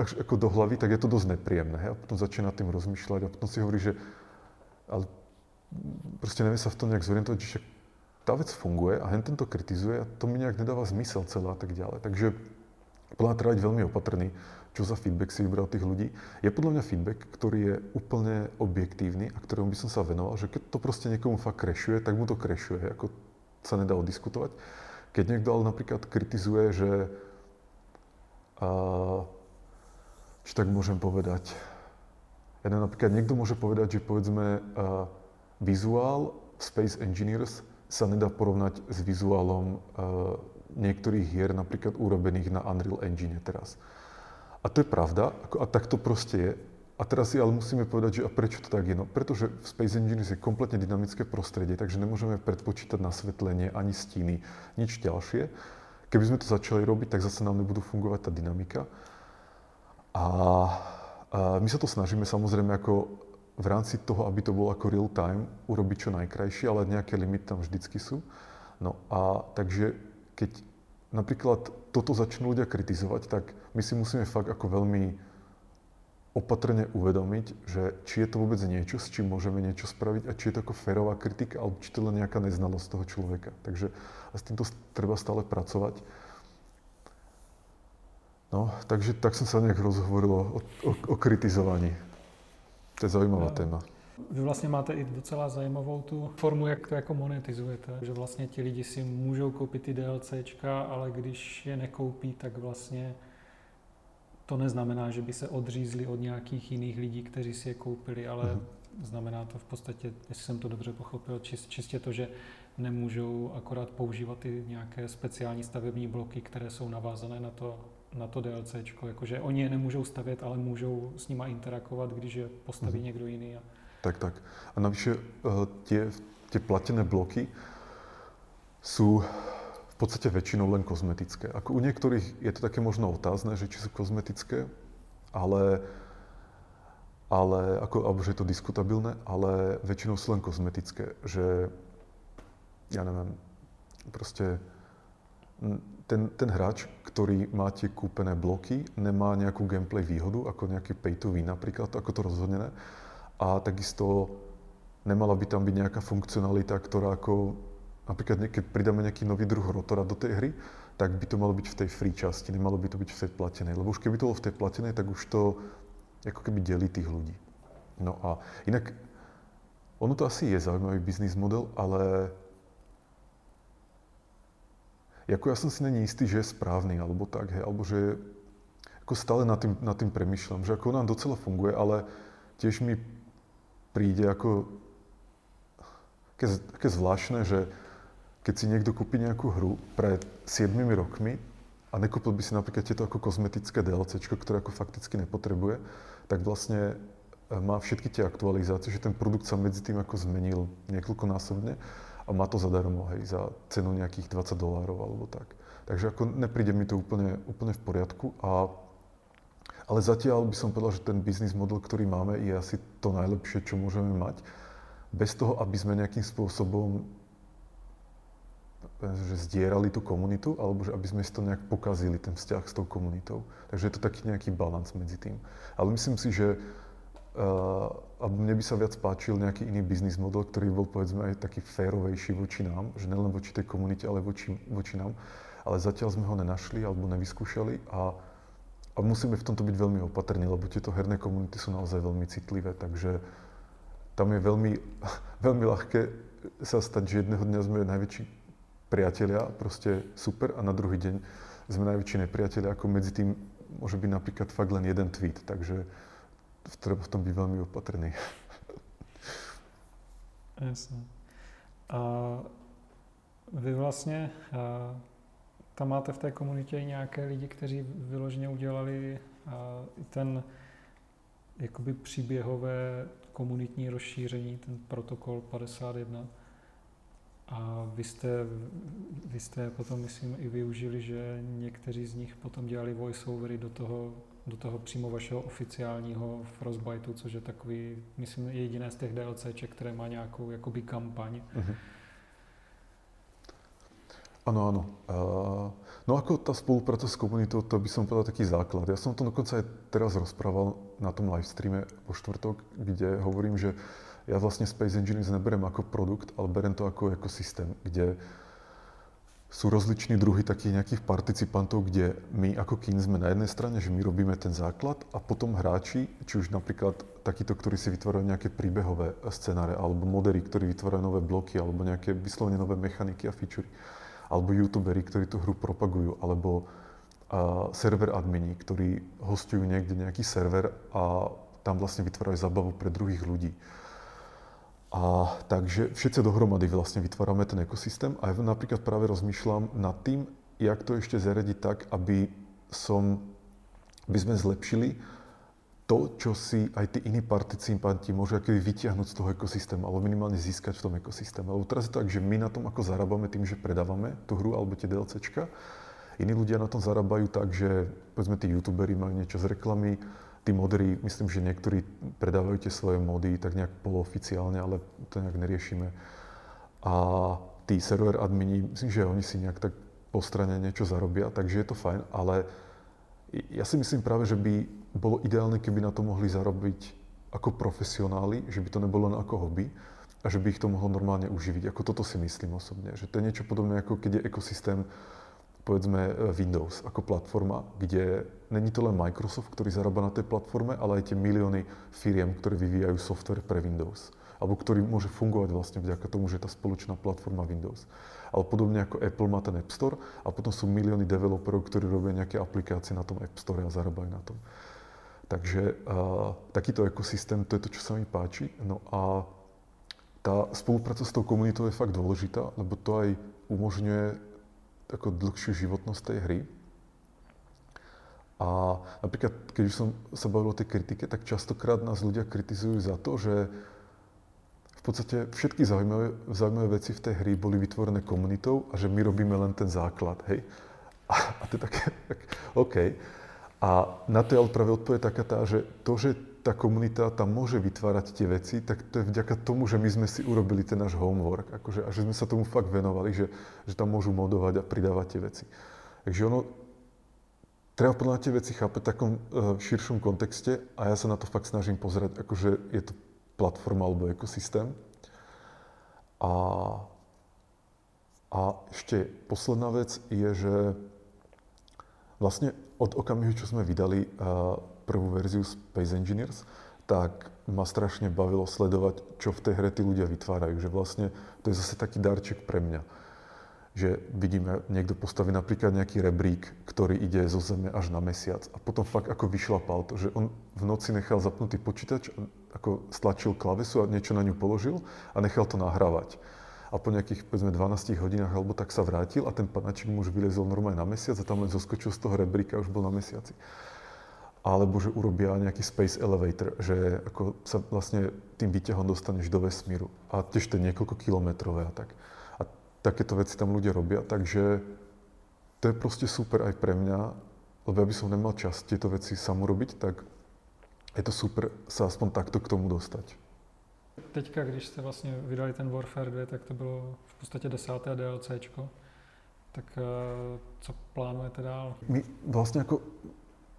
až ako do hlavy, tak je to dosť nepríjemné. Hej? A potom začína tým rozmýšľať a potom si hovorí, že ale proste nevie sa v tom nejak zorientovať, že tá vec funguje a hen tento kritizuje a to mi nejak nedáva zmysel celé a tak ďalej. Takže podľa treba byť veľmi opatrný, čo za feedback si vybral tých ľudí. Je podľa mňa feedback, ktorý je úplne objektívny a ktorému by som sa venoval, že keď to proste niekomu fakt krešuje, tak mu to krešuje, ako sa nedá odiskutovať. Keď niekto ale napríklad kritizuje, že a, či tak môžem povedať, ja napríklad niekto môže povedať, že povedzme a, vizuál Space Engineers sa nedá porovnať s vizuálom uh, niektorých hier, napríklad urobených na Unreal Engine teraz. A to je pravda, a tak to proste je. A teraz si ale musíme povedať, že a prečo to tak je? No, pretože v Space Engine je kompletne dynamické prostredie, takže nemôžeme predpočítať nasvetlenie ani stíny, nič ďalšie. Keby sme to začali robiť, tak zase nám nebudú fungovať tá dynamika. A, a my sa to snažíme samozrejme ako v rámci toho, aby to bolo ako real time, urobiť čo najkrajšie, ale nejaké limity tam vždycky sú. No a takže keď napríklad toto začnú ľudia kritizovať, tak my si musíme fakt ako veľmi opatrne uvedomiť, že či je to vôbec niečo, s čím môžeme niečo spraviť a či je to ako férová kritika, alebo či to len nejaká neznalosť toho človeka. Takže a s týmto treba stále pracovať. No, takže tak som sa nejak rozhovoril o, o, o kritizovaní. To je zaujímavá téma. Vy vlastně máte i docela zajímavou tu formu, jak to jako monetizujete, že vlastně ti lidi si můžou koupit ty DLCčka, ale když je nekoupí, tak vlastně to neznamená, že by se odřízli od nějakých jiných lidí, kteří si je koupili, ale mm-hmm. znamená to v podstatě, jestli jsem to dobře pochopil, čistě to, že nemůžou akorát používat ty nějaké speciální stavební bloky, které jsou navázané na to na to DLCčko, jakože oni je nemůžou stavět, ale můžou s nima interakovat, když je postaví mm. někdo jiný. A... Tak, tak. A navyše uh, tie, tie platené bloky sú v podstate väčšinou len kozmetické. Ako u niektorých je to také možno otázne, že či sú kozmetické, ale, ale ako, alebo že je to diskutabilné, ale väčšinou sú len kozmetické. Že, ja neviem, proste ten, ten hráč, ktorý má tie kúpené bloky, nemá nejakú gameplay výhodu, ako nejaký pay to win napríklad, ako to rozhodnené. A takisto nemala by tam byť nejaká funkcionalita, ktorá ako, napríklad keď pridáme nejaký nový druh rotora do tej hry, tak by to malo byť v tej free časti, nemalo by to byť v tej platenej. Lebo už keby to bolo v tej platenej, tak už to ako keby delí tých ľudí. No a inak, ono to asi je zaujímavý biznis model, ale Jako ja som si není istý, že je správny, alebo tak, hej, alebo že ako stále nad tým, nad tým premyšľam, že ako nám docela funguje, ale tiež mi príde ako také, zvláštne, že keď si niekto kúpi nejakú hru pred 7 rokmi a nekúpil by si napríklad tieto ako kozmetické DLC, ktoré ako fakticky nepotrebuje, tak vlastne má všetky tie aktualizácie, že ten produkt sa medzi tým ako zmenil niekoľkonásobne a má to zadarmo, hej, za cenu nejakých 20 dolárov alebo tak. Takže ako nepríde mi to úplne, úplne v poriadku a ale zatiaľ by som povedal, že ten biznis model, ktorý máme, je asi to najlepšie, čo môžeme mať bez toho, aby sme nejakým spôsobom že zdierali tú komunitu, alebo že aby sme si to nejak pokazili, ten vzťah s tou komunitou. Takže je to taký nejaký balans medzi tým. Ale myslím si, že uh, alebo mne by sa viac páčil nejaký iný biznis model, ktorý bol povedzme aj taký férovejší voči nám, že nielen voči tej komunite, ale voči, voči nám. Ale zatiaľ sme ho nenašli alebo nevyskúšali a, a musíme v tomto byť veľmi opatrní, lebo tieto herné komunity sú naozaj veľmi citlivé, takže tam je veľmi, veľmi ľahké sa stať, že jedného dňa sme najväčší priatelia, proste super, a na druhý deň sme najväčší nepriatelia, ako medzi tým môže byť napríklad fakt len jeden tweet, takže treba v tom byť veľmi opatrný. Jasně. A vy vlastně tam máte v té komunitě i nějaké lidi, kteří vyloženě udělali ten jakoby příběhové komunitní rozšíření, ten protokol 51. A vy jste, vy jste potom, myslím, i využili, že někteří z nich potom dělali voiceovery do toho, do toho přímo vašeho oficiálního Frostbiteu, což je takový, myslím, jediné z těch DLCček, které má nějakou jakoby kampaň. Mm-hmm. Áno, áno. Uh, no ako tá spolupráca s komunitou, to by som povedal taký základ. Ja som to dokonca aj teraz rozprával na tom live streame vo štvrtok, kde hovorím, že ja vlastne Space Engineers neberiem ako produkt, ale berem to ako ekosystém, kde sú rozliční druhy takých nejakých participantov, kde my ako kin sme na jednej strane, že my robíme ten základ a potom hráči, či už napríklad takíto, ktorí si vytvárajú nejaké príbehové scenáre, alebo modery, ktorí vytvárajú nové bloky, alebo nejaké vyslovene nové mechaniky a featurey alebo youtuberi, ktorí tú hru propagujú, alebo uh, server admini, ktorí hostujú niekde nejaký server a tam vlastne vytvárajú zabavu pre druhých ľudí. A takže všetci dohromady vlastne vytvárame ten ekosystém a ja napríklad práve rozmýšľam nad tým, jak to ešte zariadiť tak, aby som, by sme zlepšili to, čo si aj tí iní participanti môžu akoby vytiahnuť z toho ekosystému, alebo minimálne získať v tom ekosystéme. Lebo teraz je to tak, že my na tom ako zarábame tým, že predávame tú hru alebo tie DLCčka. Iní ľudia na tom zarábajú tak, že povedzme tí youtuberi majú niečo z reklamy, tí moderi, myslím, že niektorí predávajú tie svoje mody tak nejak polooficiálne, ale to nejak neriešime. A tí server admini, myslím, že oni si nejak tak po strane niečo zarobia, takže je to fajn, ale ja si myslím práve, že by bolo ideálne, keby na to mohli zarobiť ako profesionáli, že by to nebolo len ako hobby a že by ich to mohlo normálne uživiť. Ako toto si myslím osobne. Že to je niečo podobné, ako keď je ekosystém povedzme e, Windows ako platforma, kde není to len Microsoft, ktorý zarába na tej platforme, ale aj tie milióny firiem, ktoré vyvíjajú software pre Windows. Alebo ktorý môže fungovať vlastne vďaka tomu, že je tá spoločná platforma Windows ale podobne ako Apple má ten App Store a potom sú milióny developerov, ktorí robia nejaké aplikácie na tom App Store a zarábajú na tom. Takže uh, takýto ekosystém, to je to, čo sa mi páči. No a tá spolupráca s tou komunitou je fakt dôležitá, lebo to aj umožňuje takú dlhšiu životnosť tej hry. A napríklad, keď už som sa bavil o tej kritike, tak častokrát nás ľudia kritizujú za to, že podstate všetky zaujímavé, zaujímavé veci v tej hry boli vytvorené komunitou a že my robíme len ten základ, hej. A, a to je také, tak, OK. A na to je ale práve odpoveď taká tá, že to, že tá komunita tam môže vytvárať tie veci, tak to je vďaka tomu, že my sme si urobili ten náš homework akože, a že sme sa tomu fakt venovali, že, že tam môžu modovať a pridávať tie veci. Takže ono, treba podľa tie veci chápať v takom uh, širšom kontexte a ja sa na to fakt snažím pozerať, akože je to platforma alebo ekosystém. A, a ešte posledná vec je, že vlastne od okamihu, čo sme vydali uh, prvú verziu Space Engineers, tak ma strašne bavilo sledovať, čo v tej hre tí ľudia vytvárajú. Že vlastne to je zase taký darček pre mňa. že vidíme, niekto postaví napríklad nejaký rebrík, ktorý ide zo Zeme až na mesiac a potom fakt ako vyšlapal to, že on v noci nechal zapnutý počítač, ako stlačil klavesu a niečo na ňu položil a nechal to nahrávať. A po nejakých, povedzme, 12 hodinách alebo tak sa vrátil a ten panačik mu už vylezol normálne na mesiac a tam len zoskočil z toho rebríka a už bol na mesiaci. Alebo že urobia nejaký space elevator, že ako sa vlastne tým výťahom dostaneš do vesmíru. A tiež to je niekoľko kilometrové a tak takéto veci tam ľudia robia, takže to je proste super aj pre mňa, lebo ja by som nemal čas tieto veci sám urobiť, tak je to super sa aspoň takto k tomu dostať. Teďka, když jste vlastně vydali ten Warfare 2, tak to bylo v podstatě desáté DLCčko. Tak eh, co plánujete dál? My vlastne ako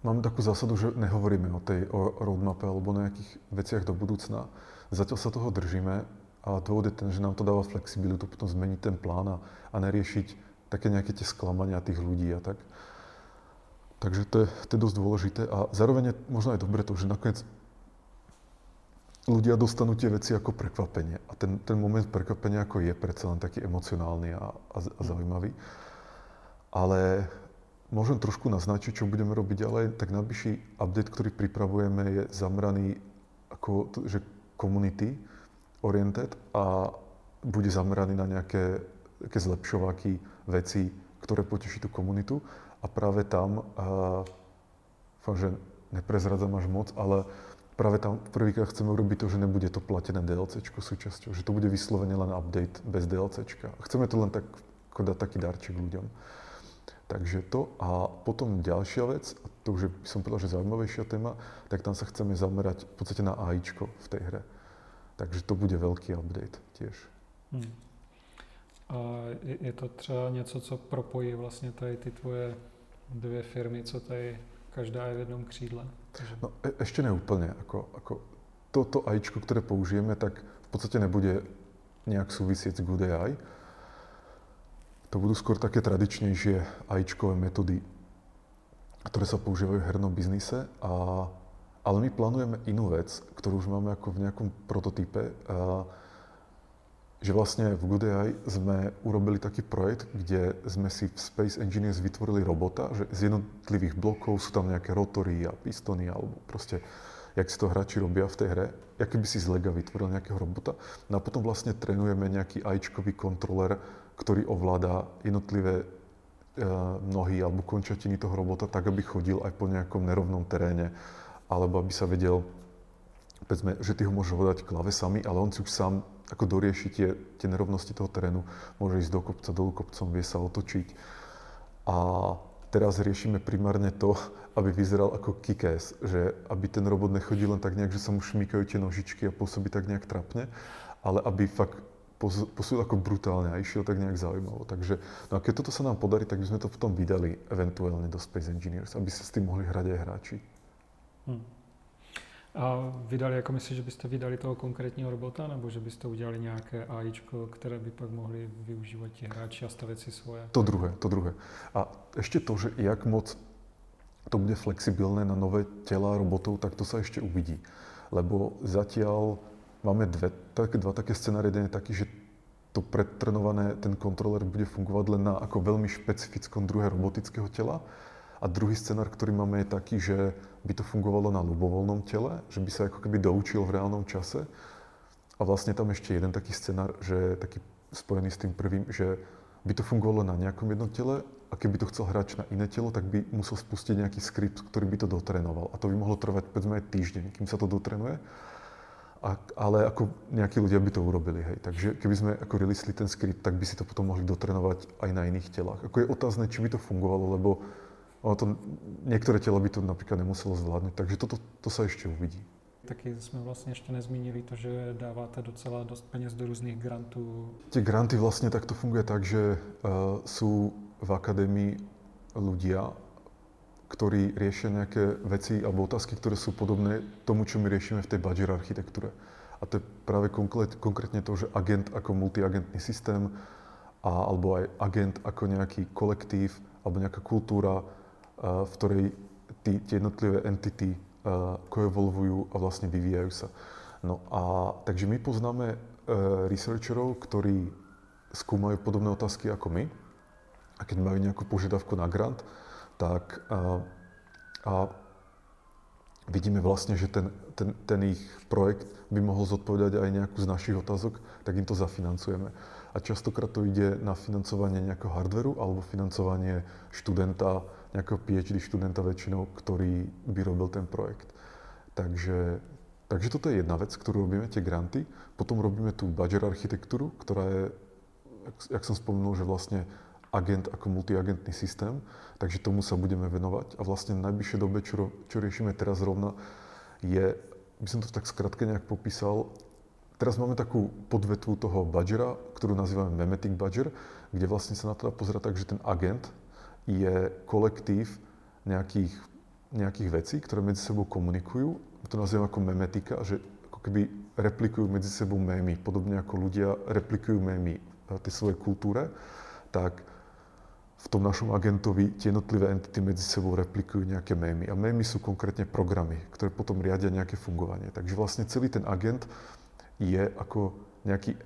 máme takú zásadu, že nehovoríme o tej o roadmape alebo nejakých veciach do budúcna. Zatiaľ sa toho držíme a dôvod je ten, že nám to dáva flexibilitu potom zmeniť ten plán a, a neriešiť také nejaké tie sklamania tých ľudí a tak. Takže to je, to je dosť dôležité a zároveň je možno aj dobre to, že nakoniec ľudia dostanú tie veci ako prekvapenie. A ten, ten moment prekvapenia ako je predsa len taký emocionálny a, a, a zaujímavý. Ale môžem trošku naznačiť, čo budeme robiť ďalej. Tak najbližší update, ktorý pripravujeme, je zameraný ako, že komunity, oriented a bude zameraný na nejaké také zlepšováky, veci, ktoré poteší tú komunitu. A práve tam, a, fakt, že neprezradzam až moc, ale práve tam prvýkrát chceme urobiť to, že nebude to platené DLC súčasťou, že to bude vyslovene len update bez DLC. Chceme to len tak ako dať taký darček ľuďom. Takže to a potom ďalšia vec, a to už je, som povedal, že zaujímavejšia téma, tak tam sa chceme zamerať v podstate na AIčko v tej hre. Takže to bude velký update tiež. Hmm. A je, je to třeba něco, co propojí vlastně tady ty tvoje dvě firmy, co tady každá je v jednom křídle? No e, ešte neúplne. Ako, ako toto AIčko, ktoré použijeme, tak v podstate nebude nejak súvisieť s Good AI. To budú skôr také tradičnejšie AIčkové metódy, ktoré sa používajú v hernom biznise a ale my plánujeme inú vec, ktorú už máme ako v nejakom prototype, a, že vlastne v GoodAI sme urobili taký projekt, kde sme si v Space Engineers vytvorili robota, že z jednotlivých blokov sú tam nejaké rotory a pistony alebo proste jak si to hráči robia v tej hre, aký by si z Lega vytvoril nejakého robota. No a potom vlastne trénujeme nejaký AIčkový kontroler, ktorý ovláda jednotlivé e, nohy alebo končatiny toho robota tak, aby chodil aj po nejakom nerovnom teréne alebo aby sa vedel, povedzme, že ty ho môžeš hodať klavesami, ale on si už sám ako dorieši tie, tie nerovnosti toho terénu, môže ísť do kopca, dolu kopcom, vie sa otočiť. A teraz riešime primárne to, aby vyzeral ako kikés, že aby ten robot nechodil len tak nejak, že sa mu šmýkajú tie nožičky a pôsobí tak nejak trapne, ale aby fakt posúdil ako brutálne a išiel tak nejak zaujímavo. Takže, no a keď toto sa nám podarí, tak by sme to potom vydali eventuálne do Space Engineers, aby sa s tým mohli hrať aj hráči. Hmm. A vydali, jako myslíš, že byste vydali toho konkrétního robota, nebo že byste udělali nějaké AIčko, které by pak mohli využívat ti hráči a stavit si svoje? To druhé, to druhé. A ešte to, že jak moc to bude flexibilné na nové tela robotov, tak to sa ešte uvidí. Lebo zatiaľ máme dve, tak, dva také scenárie. Jeden je taký, že to pretrenované, ten kontroler bude fungovať len na ako veľmi špecifickom druhe robotického tela a druhý scenár, ktorý máme, je taký, že by to fungovalo na ľubovoľnom tele, že by sa ako keby doučil v reálnom čase. A vlastne tam ešte jeden taký scenár, že taký spojený s tým prvým, že by to fungovalo na nejakom jednom tele a keby to chcel hráč na iné telo, tak by musel spustiť nejaký skript, ktorý by to dotrénoval. A to by mohlo trvať povedzme aj týždeň, kým sa to dotrenuje. A, ale ako nejakí ľudia by to urobili, hej. Takže keby sme ako releasli ten skript, tak by si to potom mohli dotrenovať aj na iných telách. Ako je otázne, či by to fungovalo, lebo ono to, niektoré telo by to napríklad nemuselo zvládnuť, takže toto to sa ešte uvidí. Taky jsme vlastně ještě nezmínili to, že dáváte docela dost peněz do různých grantů. Tie granty vlastne takto funguje tak, že uh, sú v akadémii ľudia, ktorí riešia nejaké veci alebo otázky, ktoré sú podobné tomu, čo my riešime v tej Badger architektúre. A to je práve konkrétne to, že agent ako multiagentný systém a, alebo aj agent ako nejaký kolektív alebo nejaká kultúra v ktorej tí, tie jednotlivé entity koevolvujú a vlastne vyvíjajú sa. No a takže my poznáme researcherov, ktorí skúmajú podobné otázky ako my a keď majú nejakú požiadavku na grant, tak a, a vidíme vlastne, že ten, ten, ten ich projekt by mohol zodpovedať aj nejakú z našich otázok, tak im to zafinancujeme. A častokrát to ide na financovanie nejakého hardveru alebo financovanie študenta, nejakého PhD študenta väčšinou, ktorý by robil ten projekt. Takže, takže toto je jedna vec, ktorú robíme, tie granty. Potom robíme tú badger architektúru, ktorá je, jak som spomenul, že vlastne agent ako multiagentný systém, takže tomu sa budeme venovať. A vlastne v najbližšej dobe, čo, čo riešime teraz rovna, je, by som to tak skratke nejak popísal, teraz máme takú podvetvu toho badgera, ktorú nazývame memetic badger, kde vlastne sa na to dá pozerať tak, že ten agent je kolektív nejakých, nejakých vecí, ktoré medzi sebou komunikujú. To nazývam ako memetika, že ako keby replikujú medzi sebou mémy, podobne ako ľudia replikujú mémy v tej svojej kultúre, tak v tom našom agentovi tie jednotlivé entity medzi sebou replikujú nejaké mémy. A mémy sú konkrétne programy, ktoré potom riadia nejaké fungovanie. Takže vlastne celý ten agent je ako nejaký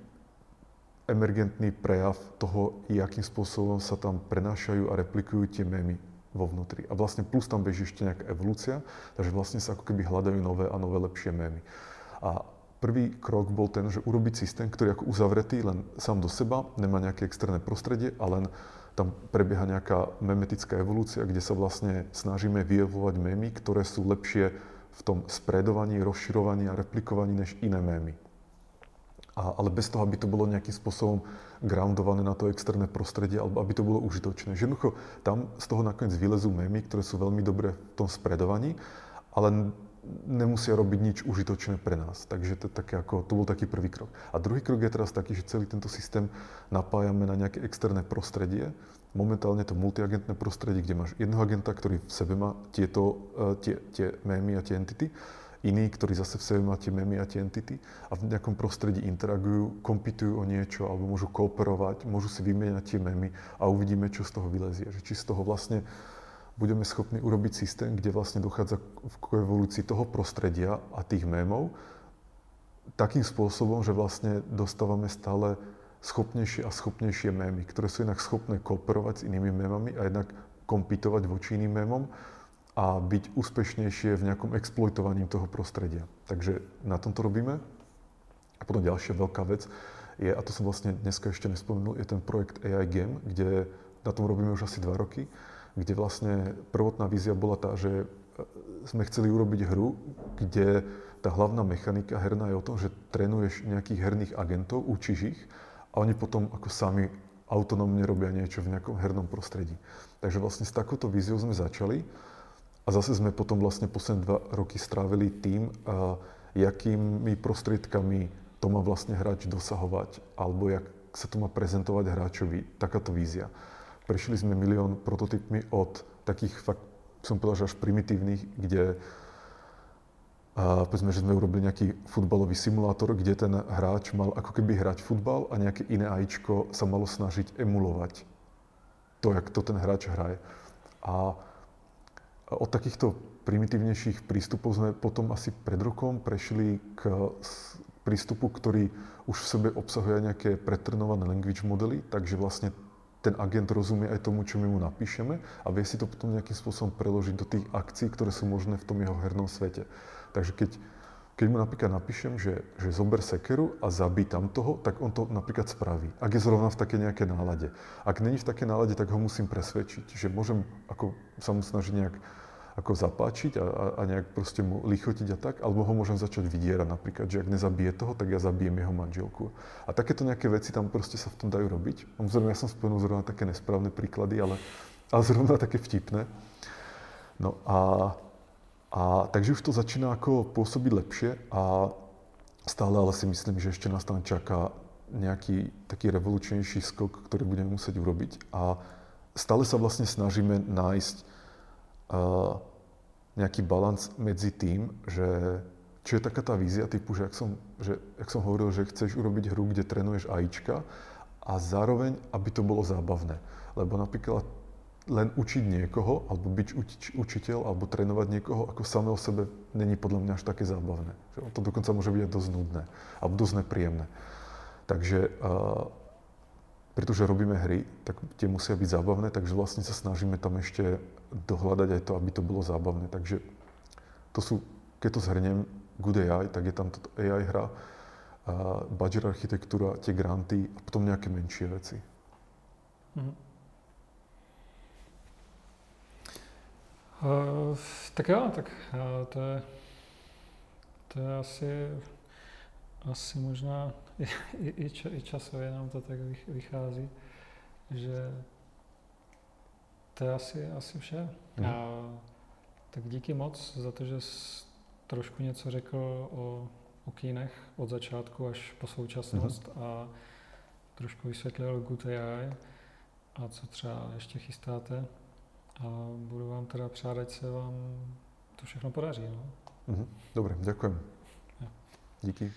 emergentný prejav toho, akým spôsobom sa tam prenášajú a replikujú tie mémy vo vnútri. A vlastne plus tam beží ešte nejaká evolúcia, takže vlastne sa ako keby hľadajú nové a nové lepšie mémy. A prvý krok bol ten, že urobiť systém, ktorý je ako uzavretý len sám do seba, nemá nejaké externé prostredie a len tam prebieha nejaká memetická evolúcia, kde sa vlastne snažíme vyjevovať mémy, ktoré sú lepšie v tom spredovaní, rozširovaní a replikovaní než iné mémy. A, ale bez toho, aby to bolo nejakým spôsobom groundované na to externé prostredie, alebo aby to bolo užitočné. Jednoducho tam z toho nakoniec vylezú mémy, ktoré sú veľmi dobré v tom spredovaní, ale nemusia robiť nič užitočné pre nás. Takže to, také ako, to bol taký prvý krok. A druhý krok je teraz taký, že celý tento systém napájame na nejaké externé prostredie. Momentálne to multiagentné prostredie, kde máš jedného agenta, ktorý v sebe má tieto, uh, tie, tie mémy a tie entity, iný, ktorý zase v sebe má tie mémy a tie entity a v nejakom prostredí interagujú, kompitujú o niečo alebo môžu kooperovať, môžu si vymieňať tie mémy a uvidíme, čo z toho vylezie. Že či z toho vlastne budeme schopní urobiť systém, kde vlastne dochádza k evolúcii toho prostredia a tých mémov takým spôsobom, že vlastne dostávame stále schopnejšie a schopnejšie mémy, ktoré sú inak schopné kooperovať s inými mémami a jednak kompitovať voči iným mémom a byť úspešnejšie v nejakom exploitovaní toho prostredia. Takže na tomto robíme. A potom ďalšia veľká vec je, a to som vlastne dneska ešte nespomenul, je ten projekt AI Game, kde na tom robíme už asi dva roky kde vlastne prvotná vízia bola tá, že e, sme chceli urobiť hru, kde tá hlavná mechanika herná je o tom, že trénuješ nejakých herných agentov, učíš ich a oni potom ako sami autonómne robia niečo v nejakom hernom prostredí. Takže vlastne s takouto víziou sme začali a zase sme potom vlastne posledné dva roky strávili tým, a jakými prostriedkami to má vlastne hráč dosahovať, alebo jak sa to má prezentovať hráčovi, takáto vízia. Prešli sme milión prototypmi od takých fakt, som povedal, že až primitívnych, kde a povedzme, že sme urobili nejaký futbalový simulátor, kde ten hráč mal ako keby hrať futbal a nejaké iné AIčko sa malo snažiť emulovať to, jak to ten hráč hraje. A od takýchto primitívnejších prístupov sme potom asi pred rokom prešli k prístupu, ktorý už v sebe obsahuje nejaké pretrenované language modely, takže vlastne ten agent rozumie aj tomu, čo my mu napíšeme a vie si to potom nejakým spôsobom preložiť do tých akcií, ktoré sú možné v tom jeho hernom svete. Takže keď, keď mu napríklad napíšem, že, že zober sekeru a zabí tam toho, tak on to napríklad spraví. Ak je zrovna v také nejaké nálade. Ak není v také nálade, tak ho musím presvedčiť. Že môžem ako sa mu snažiť nejak ako zapáčiť a, a, a nejak proste mu lichotiť a tak, alebo ho môžem začať vydierať napríklad, že ak nezabije toho, tak ja zabijem jeho manželku. A takéto nejaké veci tam proste sa v tom dajú robiť. Samozrejme, ja som spomenul zrovna také nesprávne príklady, ale, ale zrovna také vtipné. No a, a takže už to začína ako pôsobiť lepšie a stále ale si myslím, že ešte nás tam čaká nejaký taký revolučnejší skok, ktorý budeme musieť urobiť. A stále sa vlastne snažíme nájsť nejaký balans medzi tým, že čo je taká tá vízia typu, že ak som, že, ak som hovoril, že chceš urobiť hru, kde trénuješ AIčka a zároveň, aby to bolo zábavné. Lebo napríklad len učiť niekoho, alebo byť uč, učiteľ, alebo trénovať niekoho, ako samé sebe, není podľa mňa až také zábavné. Že to dokonca môže byť aj dosť nudné, alebo dosť nepríjemné. Takže uh, pretože robíme hry, tak tie musia byť zábavné, takže vlastne sa snažíme tam ešte dohľadať aj to, aby to bolo zábavné. Takže to sú, keď to zhrnem, Good AI, tak je tam toto AI hra, a budget architektúra, tie granty a potom nejaké menšie veci. Mm-hmm. Uh, tak jo, tak uh, to je, to je asi, asi možná i, i, i časově nám to tak vychází, že to je asi, asi vše. Mm. A, tak díky moc za to, že jsi trošku něco řekl o, o kínech od začátku až po současnost mm. a trošku vysvětlil Good AI a co třeba ještě chystáte. A budu vám teda přát, ať se vám to všechno podaří. No. Mm-hmm. Dobre, ďakujem. Ja. Díky.